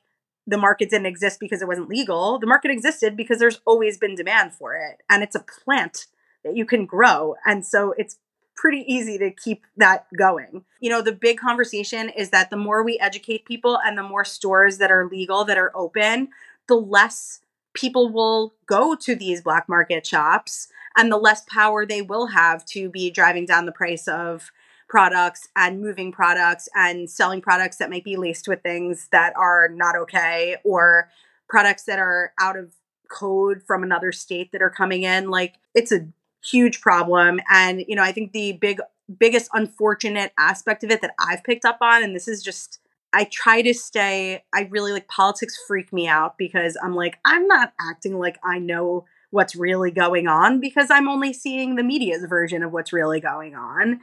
the market didn't exist because it wasn't legal. The market existed because there's always been demand for it, and it's a plant that you can grow. And so it's pretty easy to keep that going. You know, the big conversation is that the more we educate people and the more stores that are legal that are open, the less people will go to these black market shops and the less power they will have to be driving down the price of products and moving products and selling products that might be laced with things that are not okay or products that are out of code from another state that are coming in. Like it's a huge problem. And you know i think the big biggest unfortunate aspect of it that i've picked up on and this is just i try to stay i really like politics freak me out because i'm like i'm not acting like i know what's really going on because i'm only seeing the media's version of what's really going on.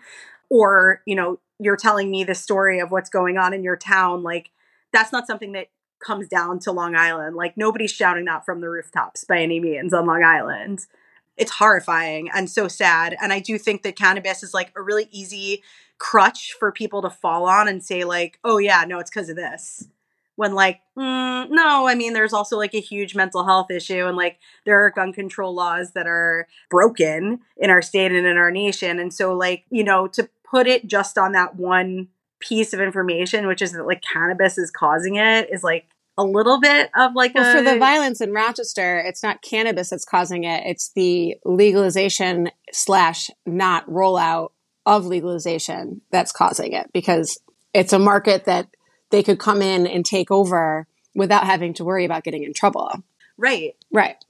Or you know you're telling me the story of what's going on in your town like that's not something that comes down to long island. Like nobody's shouting that from the rooftops by any means on long island. It's horrifying and so sad and i do think that cannabis is like a really easy crutch for people to fall on and say like oh yeah no it's because of this when like mm, no i mean there's also like a huge mental health issue and like there are gun control laws that are broken in our state and in our nation and so like you know to put it just on that one piece of information which is that like cannabis is causing it is like a little bit of like well, a, for the violence in Rochester, it's not cannabis that's causing it. It's the legalization slash not rollout of legalization that's causing it because it's a market that they could come in and take over without having to worry about getting in trouble. right Right.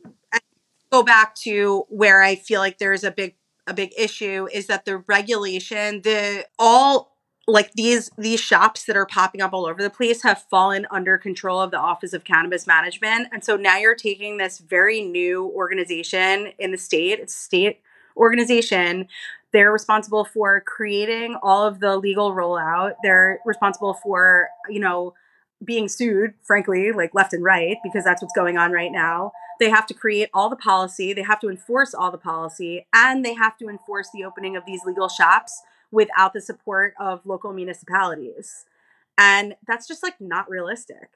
go back to where I feel like there's a big a big issue is that the regulation, the all like these these shops that are popping up all over the place have fallen under control of the Office of Cannabis Management. And so now you're taking this very new organization in the state, it's state organization. They're responsible for creating all of the legal rollout. They're responsible for, you know, being sued, frankly, like left and right, because that's what's going on right now. They have to create all the policy, they have to enforce all the policy, and they have to enforce the opening of these legal shops without the support of local municipalities. And that's just like not realistic.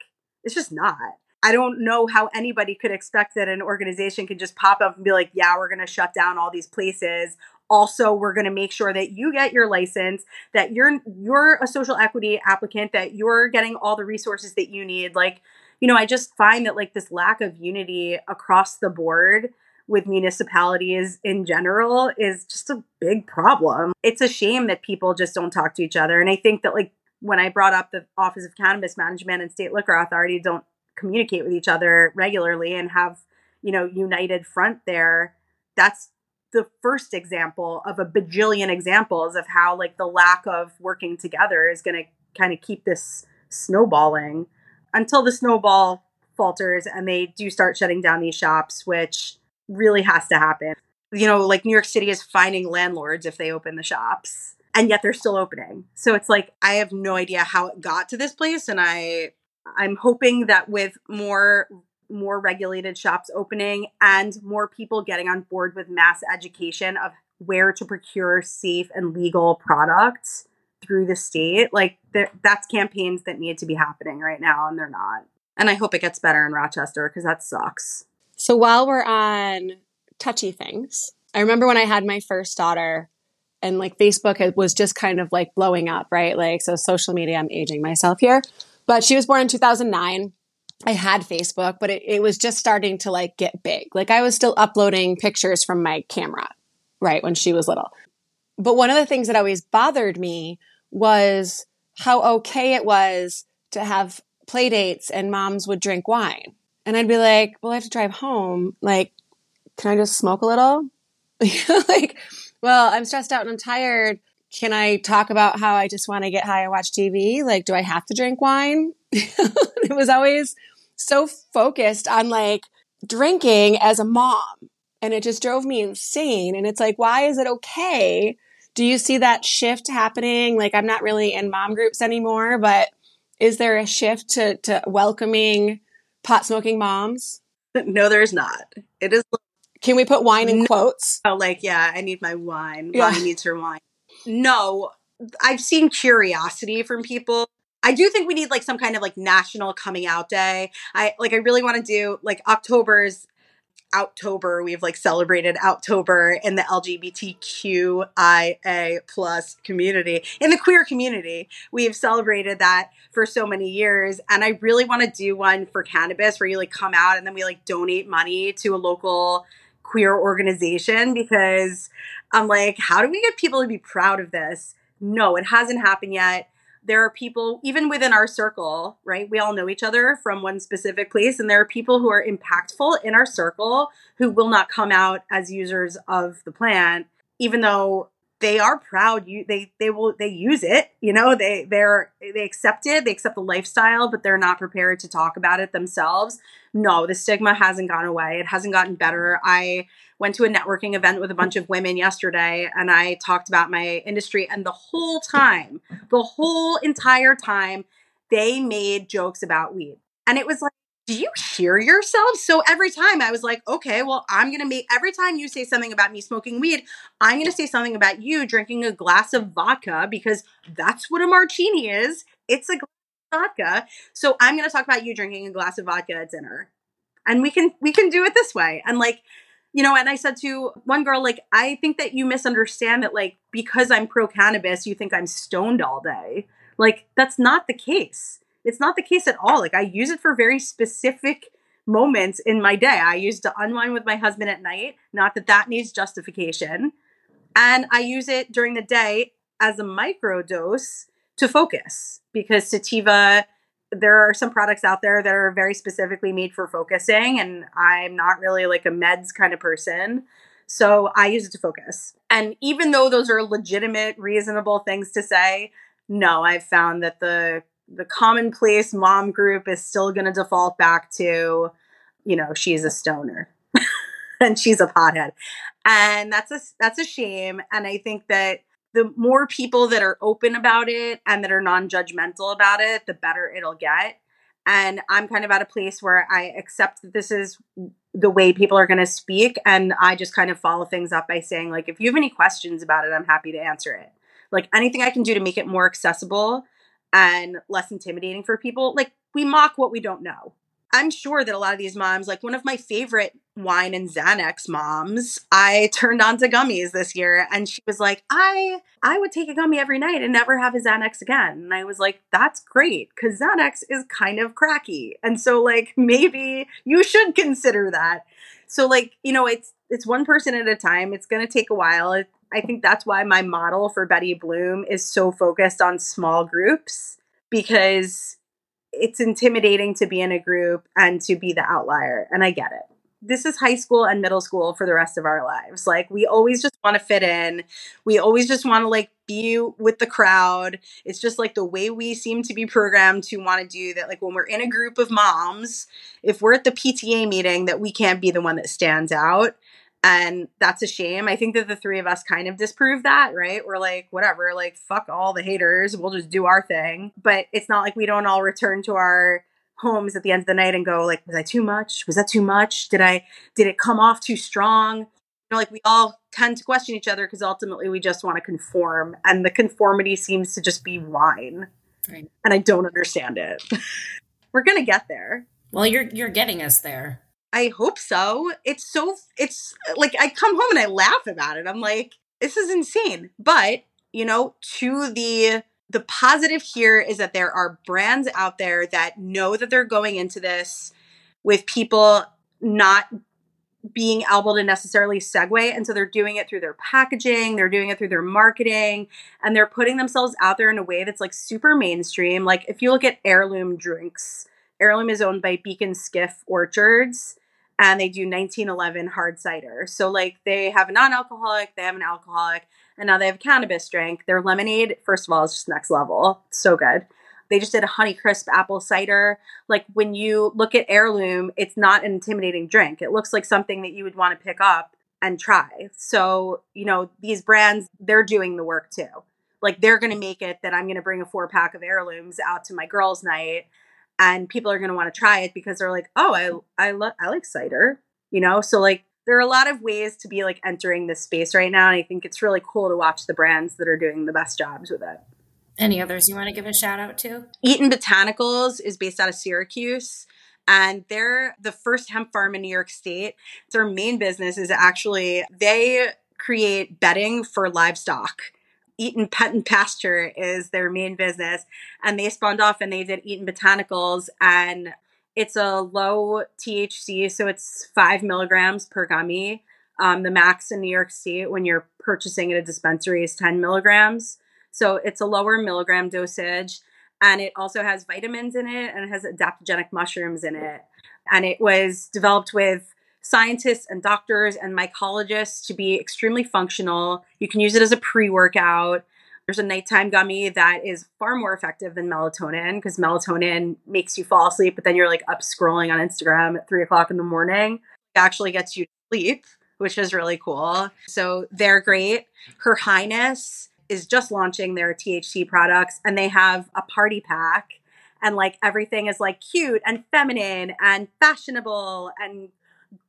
It's just not. I don't know how anybody could expect that an organization can just pop up and be like, yeah, we're going to shut down all these places. Also, we're going to make sure that you get your license, that you're you're a social equity applicant, that you're getting all the resources that you need. Like, you know, I just find that like this lack of unity across the board with municipalities in general is just a big problem. It's a shame that people just don't talk to each other. And I think that like when I brought up the Office of Cannabis Management and State Liquor Authority don't communicate with each other regularly and have, you know, united front there, that's the first example of a bajillion examples of how like the lack of working together is going to kind of keep this snowballing until the snowball falters and they do start shutting down these shops, which really has to happen. You know, like New York City is finding landlords if they open the shops, and yet they're still opening. So it's like I have no idea how it got to this place, and I I'm hoping that with more more regulated shops opening and more people getting on board with mass education of where to procure safe and legal products through the state like that's campaigns that need to be happening right now and they're not and i hope it gets better in rochester because that sucks So while we're on touchy things, I remember when I had my first daughter and like Facebook was just kind of like blowing up, right? Like, so social media, I'm aging myself here. But she was born in 2009. I had Facebook, but it, it was just starting to like get big. Like I was still uploading pictures from my camera, right? When she was little. But one of the things that always bothered me was how okay it was to have play dates and moms would drink wine. And I'd be like, well, I have to drive home. Like, can I just smoke a little? [LAUGHS] like, well, I'm stressed out and I'm tired. Can I talk about how I just want to get high and watch TV? Like, do I have to drink wine? [LAUGHS] it was always so focused on like drinking as a mom. And it just drove me insane. And it's like, why is it okay? Do you see that shift happening? Like, I'm not really in mom groups anymore, but is there a shift to, to welcoming pot smoking moms? [LAUGHS] no there's not it is Can we put wine in quotes? oh, like yeah i need my wine Yeah. Needs her wine no i've seen curiosity from people I do think we need like some kind of like national coming out day. I like I really want to do like October's October. We've like celebrated October in the LGBTQIA plus community. In the queer community, we've celebrated that for so many years. And I really want to do one for cannabis where you like come out and then we like donate money to a local queer organization because I'm like, how do we get people to be proud of this? No, it hasn't happened yet. There are people, even within our circle, right? We all know each other from one specific place, and there are people who are impactful in our circle who will not come out as users of the plant, even though they are proud you they they will they use it you know they they're they accept it they accept the lifestyle but they're not prepared to talk about it themselves no the stigma hasn't gone away it hasn't gotten better i went to a networking event with a bunch of women yesterday and i talked about my industry and the whole time the whole entire time they made jokes about weed and it was like do you hear yourself? So every time I was like, okay, well, I'm going to make, every time you say something about me smoking weed, I'm going to say something about you drinking a glass of vodka because that's what a martini is. It's a vodka. So I'm going to talk about you drinking a glass of vodka at dinner. And we can, we can do it this way. And like, you know, and I said to one girl, like, I think that you misunderstand that, like, because I'm pro cannabis, you think I'm stoned all day. Like, that's not the case it's not the case at all. Like I use it for very specific moments in my day. I use to unwind with my husband at night. Not that that needs justification. And I use it during the day as a micro dose to focus because sativa there are some products out there that are very specifically made for focusing and I'm not really like a meds kind of person. So I use it to focus. And even though those are legitimate, reasonable things to say, no, I've found that the the commonplace mom group is still going to default back to, you know, she's a stoner [LAUGHS] and she's a pothead. And that's a that's a shame and I think that the more people that are open about it and that are non-judgmental about it, the better it'll get. And I'm kind of at a place where I accept that this is the way people are going to speak and I just kind of follow things up by saying like if you have any questions about it, I'm happy to answer it. Like anything I can do to make it more accessible and less intimidating for people. Like we mock what we don't know. I'm sure that a lot of these moms, like one of my favorite wine and Xanax moms, I turned on to gummies this year and she was like, I I would take a gummy every night and never have a Xanax again. And I was like, that's great cuz Xanax is kind of cracky. And so like [LAUGHS] maybe you should consider that. So like, you know, it's it's one person at a time. It's going to take a while. I think that's why my model for Betty Bloom is so focused on small groups because it's intimidating to be in a group and to be the outlier. And I get it. This is high school and middle school for the rest of our lives. Like, we always just want to fit in. We always just want to, like, be with the crowd. It's just like the way we seem to be programmed to want to do that. Like, when we're in a group of moms, if we're at the PTA meeting, that we can't be the one that stands out and that's a shame. I think that the three of us kind of disprove that, right? We're like, whatever, like, fuck all the haters. We'll just do our thing. But it's not like we don't all return to our homes at the end of the night and go, like, was I too much? Was that too much? Did I, did it come off too strong? You know, like, we all tend to question each other because ultimately we just want to conform. And the conformity seems to just be wine. Right. And I don't understand it. [LAUGHS] We're going to get there. Well, you're, you're getting us there. I hope so. It's so it's uh, like I come home and I laugh about it. I'm like, this is insane. But, you know, to the the positive here is that there are brands out there that know that they're going into this with people not being able to necessarily segue. And so they're doing it through their packaging, they're doing it through their marketing, and they're putting themselves out there in a way that's like super mainstream. Like if you look at heirloom drinks, Heirloom is owned by Beak & Skiff Orchards and they do 1911 hard cider. So like they have a non-alcoholic, they have an alcoholic, and now they have a cannabis drink. Their lemonade, first of all, is just next level. so good. They just did a honey crisp apple cider. Like when you look at heirloom, it's not an intimidating drink. It looks like something that you would want to pick up and try. So, you know, these brands, they're doing the work too. Like they're going to make it that I'm going to bring a four pack of heirlooms out to my girls' night and people are going to want to try it because they're like, "Oh, I I love I like cider." You know? So like there are a lot of ways to be like entering this space right now and I think it's really cool to watch the brands that are doing the best jobs with it. Any others you want to give a shout out to? Eaton Botanicals is based out of Syracuse and they're the first hemp farm in New York State. Their main business is actually they create bedding for livestock. Eaton Pet and Pasture is their main business. And they spawned off and they did Eaton Botanicals. And it's a low THC, so it's five milligrams per gummy. Um, the max in New York State when you're purchasing at a dispensary is 10 milligrams. So it's a lower milligram dosage. And it also has vitamins in it and it has adaptogenic mushrooms in it. And it was developed with scientists and doctors and mycologists to be extremely functional. You can use it as a pre workout. There's a nighttime gummy that is far more effective than melatonin because melatonin makes you fall asleep, but then you're like up scrolling on Instagram at three o'clock in the morning. It actually gets you to sleep, which is really cool. So they're great. Her Highness is just launching their THC products and they have a party pack and like everything is like cute and feminine and fashionable and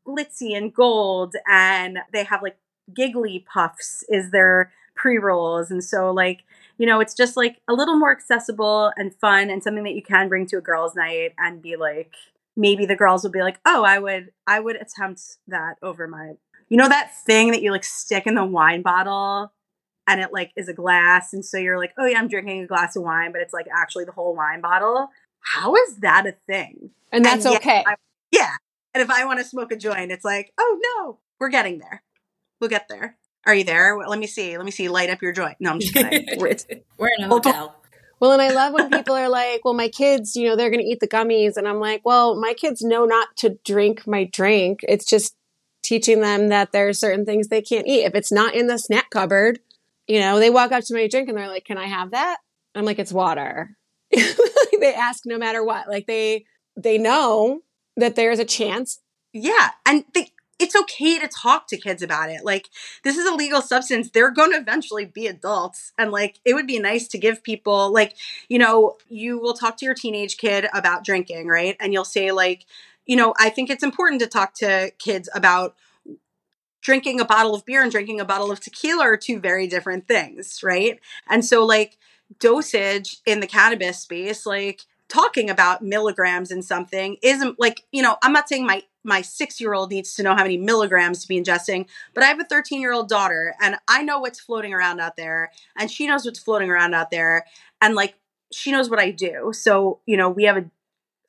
glitzy and gold and they have like giggly puffs is their pre-rolls. And so like you know it's just like a little more accessible and fun and something that you can bring to a girls night and be like maybe the girls will be like oh i would i would attempt that over my you know that thing that you like stick in the wine bottle and it like is a glass? And so you're like oh yeah i'm drinking a glass of wine but it's like actually the whole wine bottle. How is that a thing? And that's and okay. I, yeah and if i want to smoke a joint it's like oh no we're getting there we'll get there are you there? Let me see. Let me see. Light up your joint. No, I'm just kidding. [LAUGHS] We're in a hotel. Well, and I love when people are like, well, my kids, you know, they're going to eat the gummies. And I'm like, well, my kids know not to drink my drink. It's just teaching them that there are certain things they can't eat. If it's not in the snack cupboard, you know, they walk up to my drink and they're like, can I have that? I'm like, it's water. [LAUGHS] they ask no matter what. Like they, they know that there's a chance. Yeah. And it's okay to talk to kids about it. Like, this is a legal substance. They're going to eventually be adults. And, like, it would be nice to give people, like, you know, you will talk to your teenage kid about drinking, right? And you'll say, like, you know, I think it's important to talk to kids about drinking a bottle of beer and drinking a bottle of tequila are two very different things, right? And so, like, dosage in the cannabis space, like, talking about milligrams in something isn't like you know i'm not saying my my six year old needs to know how many milligrams to be ingesting, but I have a 13 year old daughter and I know what's floating around out there and she knows what's floating around out there. And like, she knows what I do. So, you know, we have a,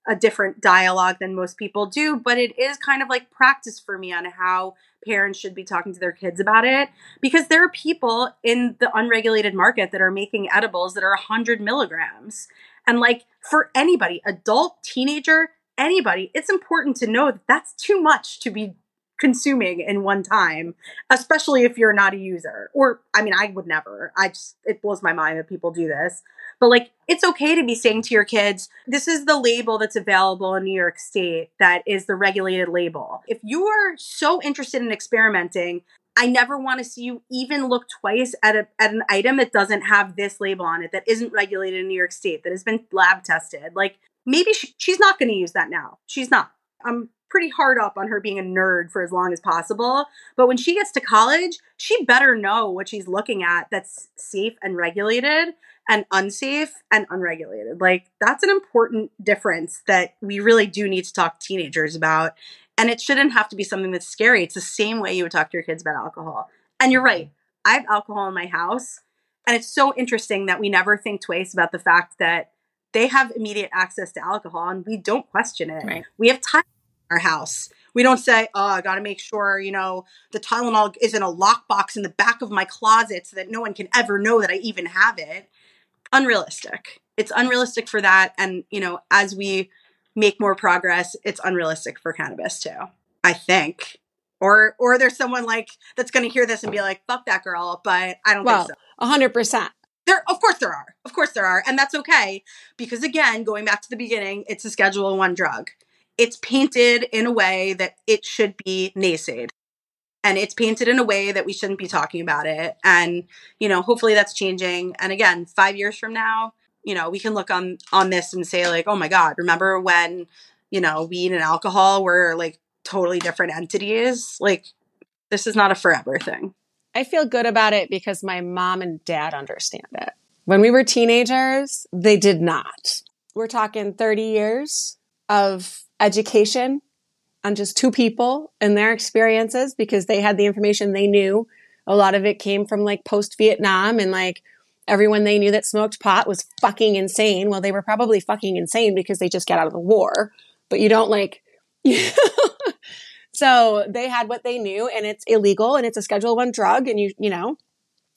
a different dialogue than most people do, but it is kind of like practice for me on how parents should be talking to their kids about it because there are people in the unregulated market that are making edibles that are 100 milligrams. And like for anybody, adult, teenager, anybody, it's important to know that that's too much to be consuming in one time, especially if you're not a user. Or, I mean, I would never. I just, it blows my mind that people do this. But like, it's okay to be saying to your kids, this is the label that's available in New York State that is the regulated label. If you are so interested in experimenting, I never want to see you even look twice at, a, at an item that doesn't have this label on it, that isn't regulated in New York State, that has been lab tested. Like, maybe she, she's not going to use that now. She's not. I'm pretty hard up on her being a nerd for as long as possible. But when she gets to college, she better know what she's looking at that's safe and regulated and unsafe and unregulated. Like, that's an important difference that we really do need to talk to teenagers about. And it shouldn't have to be something that's scary. It's the same way you would talk to your kids about alcohol. And you're right, I have alcohol in my house. And it's so interesting that we never think twice about the fact that they have immediate access to alcohol and we don't question it. Right. We have time in our house. We don't say, oh, I got to make sure, you know, the Tylenol is in a lockbox in the back of my closet so that no one can ever know that I even have it. Unrealistic. It's unrealistic for that. And, you know, as we make more progress, it's unrealistic for cannabis too, I think. Or, or there's someone like that's going to hear this and be like, "Fuck that girl," but I don't well, think so. hundred percent. There, of course, there are. Of course, there are, and that's okay because again, going back to the beginning, it's a Schedule One drug. It's painted in a way that it should be naysayed, and it's painted in a way that we shouldn't be talking about it. And you know, hopefully, that's changing. And again, five years from now, you know, we can look on on this and say like, oh my god, remember when you know weed and alcohol were like totally different entities? Like, this is not a forever thing. I feel good about it because my mom and dad understand it. When we were teenagers, they did not. We're talking 30 years of education on just two people and their experiences because they had the information they knew. A lot of it came from like post Vietnam and like everyone they knew that smoked pot was fucking insane. Well, they were probably fucking insane because they just got out of the war, but you don't like, [LAUGHS] So they had what they knew and it's illegal and it's a schedule one drug and you, you know,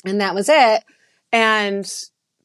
and that was it. And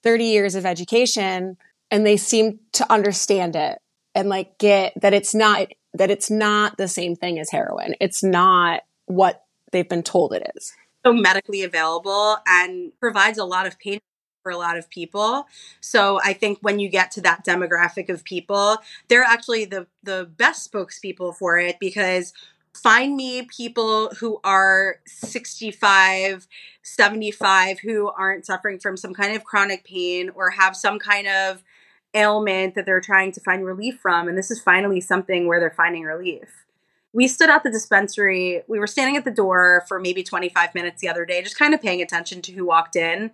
30 years of education and they seem to understand it and like get that it's not, that it's not the same thing as heroin. It's not what they've been told it is. So medically available and provides a lot of pain for a lot of people. So I think when you get to that demographic of people, they're actually the the best spokespeople for it because find me people who are 65 75 who aren't suffering from some kind of chronic pain or have some kind of ailment that they're trying to find relief from and this is finally something where they're finding relief we stood at the dispensary we were standing at the door for maybe 25 minutes the other day just kind of paying attention to who walked in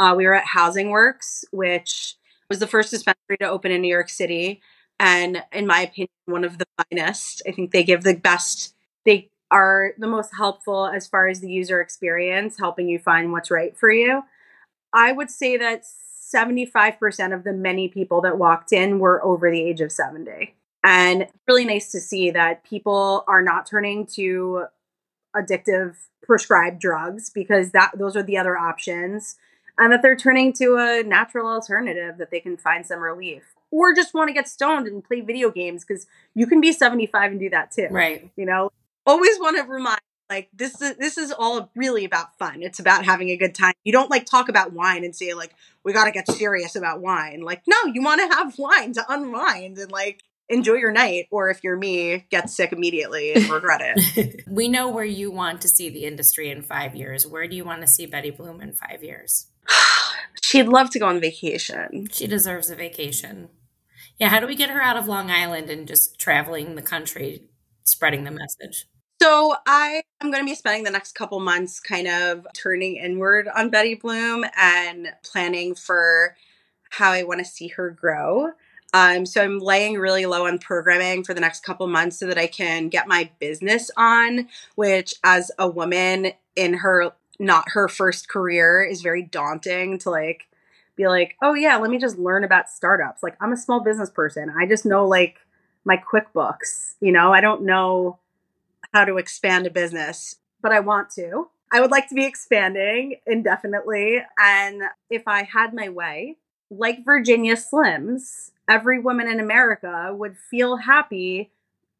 uh, we were at housing works which was the first dispensary to open in new york city and in my opinion one of the finest i think they give the best they are the most helpful as far as the user experience, helping you find what's right for you. I would say that 75% of the many people that walked in were over the age of 70. And really nice to see that people are not turning to addictive prescribed drugs because that those are the other options and that they're turning to a natural alternative that they can find some relief or just want to get stoned and play video games because you can be 75 and do that too. Right. You know, always want to remind like this is this is all really about fun. It's about having a good time. You don't like talk about wine and say like we got to get serious about wine. Like no, you want to have wine to unwind and like enjoy your night or if you're me get sick immediately and regret it. [LAUGHS] we know where you want to see the industry in 5 years. Where do you want to see Betty Bloom in 5 years? [SIGHS] She'd love to go on vacation. She deserves a vacation. Yeah, how do we get her out of Long Island and just traveling the country spreading the message? So I am going to be spending the next couple months kind of turning inward on Betty Bloom and planning for how I want to see her grow. Um, so I'm laying really low on programming for the next couple months so that I can get my business on, which as a woman in her not her first career is very daunting to like be like, oh yeah, let me just learn about startups. Like I'm a small business person. I just know like my QuickBooks, you know, I don't know how to expand a business, but I want to. I would like to be expanding indefinitely. And if I had my way, like Virginia Slims, every woman in America would feel happy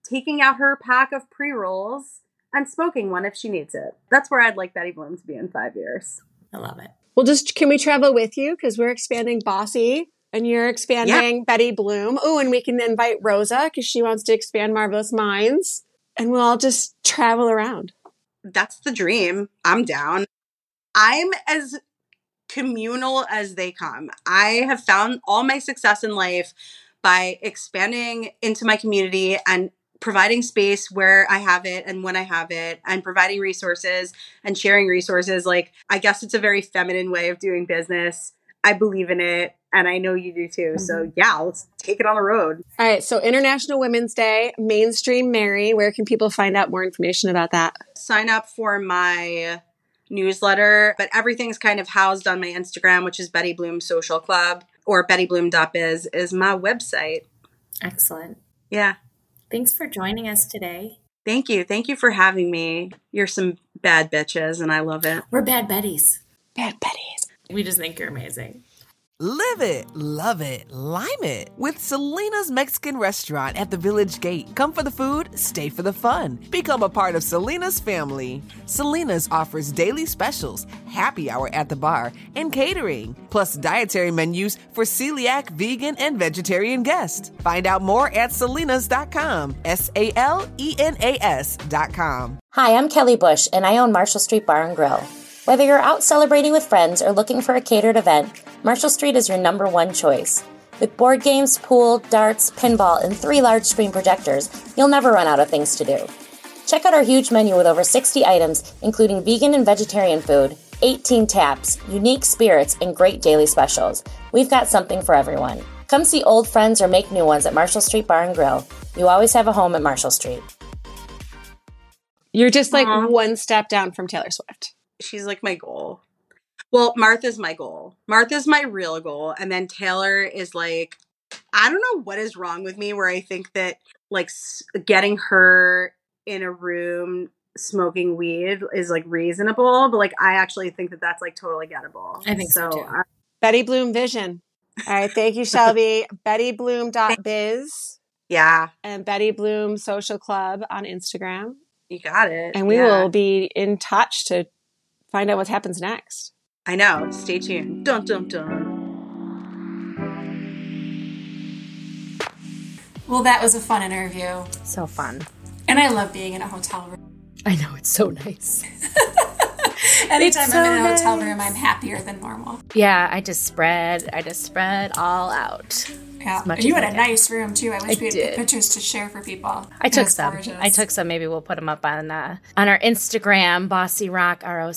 taking out her pack of pre rolls and smoking one if she needs it. That's where I'd like Betty Bloom to be in five years. I love it. Well, just can we travel with you? Because we're expanding Bossy and you're expanding yeah. Betty Bloom. Oh, and we can invite Rosa because she wants to expand Marvelous Minds and we'll all just travel around. That's the dream. I'm down. I'm as communal as they come. I have found all my success in life by expanding into my community and providing space where I have it and when I have it and providing resources and sharing resources. Like, I guess it's a very feminine way of doing business. I believe in it and I know you do too. Mm-hmm. So yeah, let's take it on the road. All right. So International Women's Day, Mainstream Mary. Where can people find out more information about that? Sign up for my newsletter, but everything's kind of housed on my Instagram, which is Betty Bloom Social Club or bettybloom.biz is my website. Excellent. Yeah. Thanks for joining us today. Thank you. Thank you for having me. You're some bad bitches and I love it. We're bad Betties. Bad Betties. We just think you're amazing. Live it, love it, lime it with Salena's Mexican restaurant at the Village Gate. Come for the food, stay for the fun. Become a part of Salena's family. Salena's offers daily specials, happy hour at the bar, and catering, plus dietary menus for celiac, vegan, and vegetarian guests. Find out more at salenas.com. S A L E N A S.com. Hi, I'm Kelly Bush, and I own Marshall Street Bar and Grill. Whether you're out celebrating with friends or looking for a catered event, Marshall Street is your number one choice. With board games, pool, darts, pinball, and three large screen projectors, you'll never run out of things to do. Check out our huge menu with over 60 items, including vegan and vegetarian food, 18 taps, unique spirits, and great daily specials. We've got something for everyone. Come see old friends or make new ones at Marshall Street Bar and Grill. You always have a home at Marshall Street. You're just like Aww. one step down from Taylor Swift. She's like my goal. Well, Martha's my goal. Martha's my real goal. And then Taylor is like, I don't know what is wrong with me where I think that like getting her in a room smoking weed is like reasonable, but like I actually think that that's like totally gettable. I think so, too. I- Betty Bloom Vision. All right. Thank you, [LAUGHS] Shelby. BettyBloom.biz yeah, and Betty Bloom Social Club on Instagram. you got it. And we Yeah. will be in touch to find out what happens next. I know. Stay tuned. Dun dun dun. Well, that was a fun interview. So fun. And I love being in a hotel room. I know it's so nice. [LAUGHS] Anytime so I'm in a hotel nice. room, I'm happier than normal. Yeah, I just spread. I just spread all out. Yeah. you had a nice room too. I wish I we had did. pictures to share for people. I took some. gorgeous. I took some. Maybe we'll put them up on uh, on our Instagram, Bossy Rock ROC.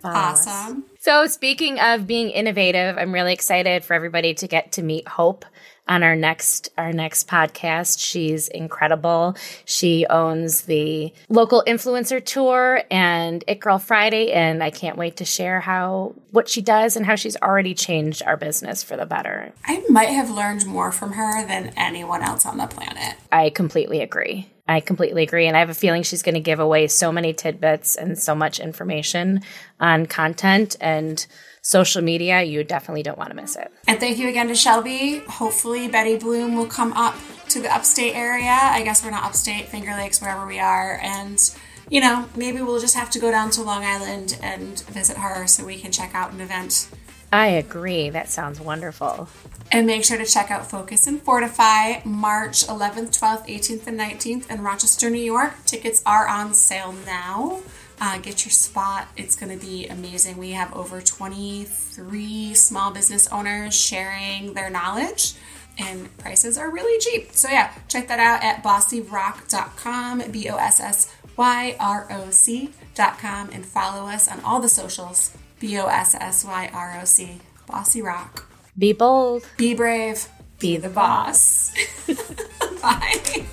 Follow us. Awesome. So, speaking of being innovative, I'm really excited for everybody to get to meet Hope on our next our next podcast. She's incredible. She owns the local influencer tour and It Girl Friday, and I can't wait to share how what she does and how she's already changed our business for the better. I might have learned more from her than anyone else on the planet. I completely agree. I completely agree. And I have a feeling she's going to give away so many tidbits and so much information on content and social media. You definitely don't want to miss it. And thank you again to Shelby. Hopefully, Betty Bloom will come up to the upstate area. I guess we're not upstate, Finger Lakes, wherever we are. And, you know, maybe we'll just have to go down to Long Island and visit her so we can check out an event. I agree. That sounds wonderful. And make sure to check out Focus and Fortify March 11th, 12th, 18th, and 19th in Rochester, New York. Tickets are on sale now. Uh, get your spot. It's going to be amazing. We have over 23 small business owners sharing their knowledge, and prices are really cheap. So, yeah, check that out at bossyroc.com, B O S S Y R O C.com, and follow us on all the socials, B O S S Y R O C, Bossy Roc. Be bold. Be brave. Be the boss. [LAUGHS] [LAUGHS] Bye.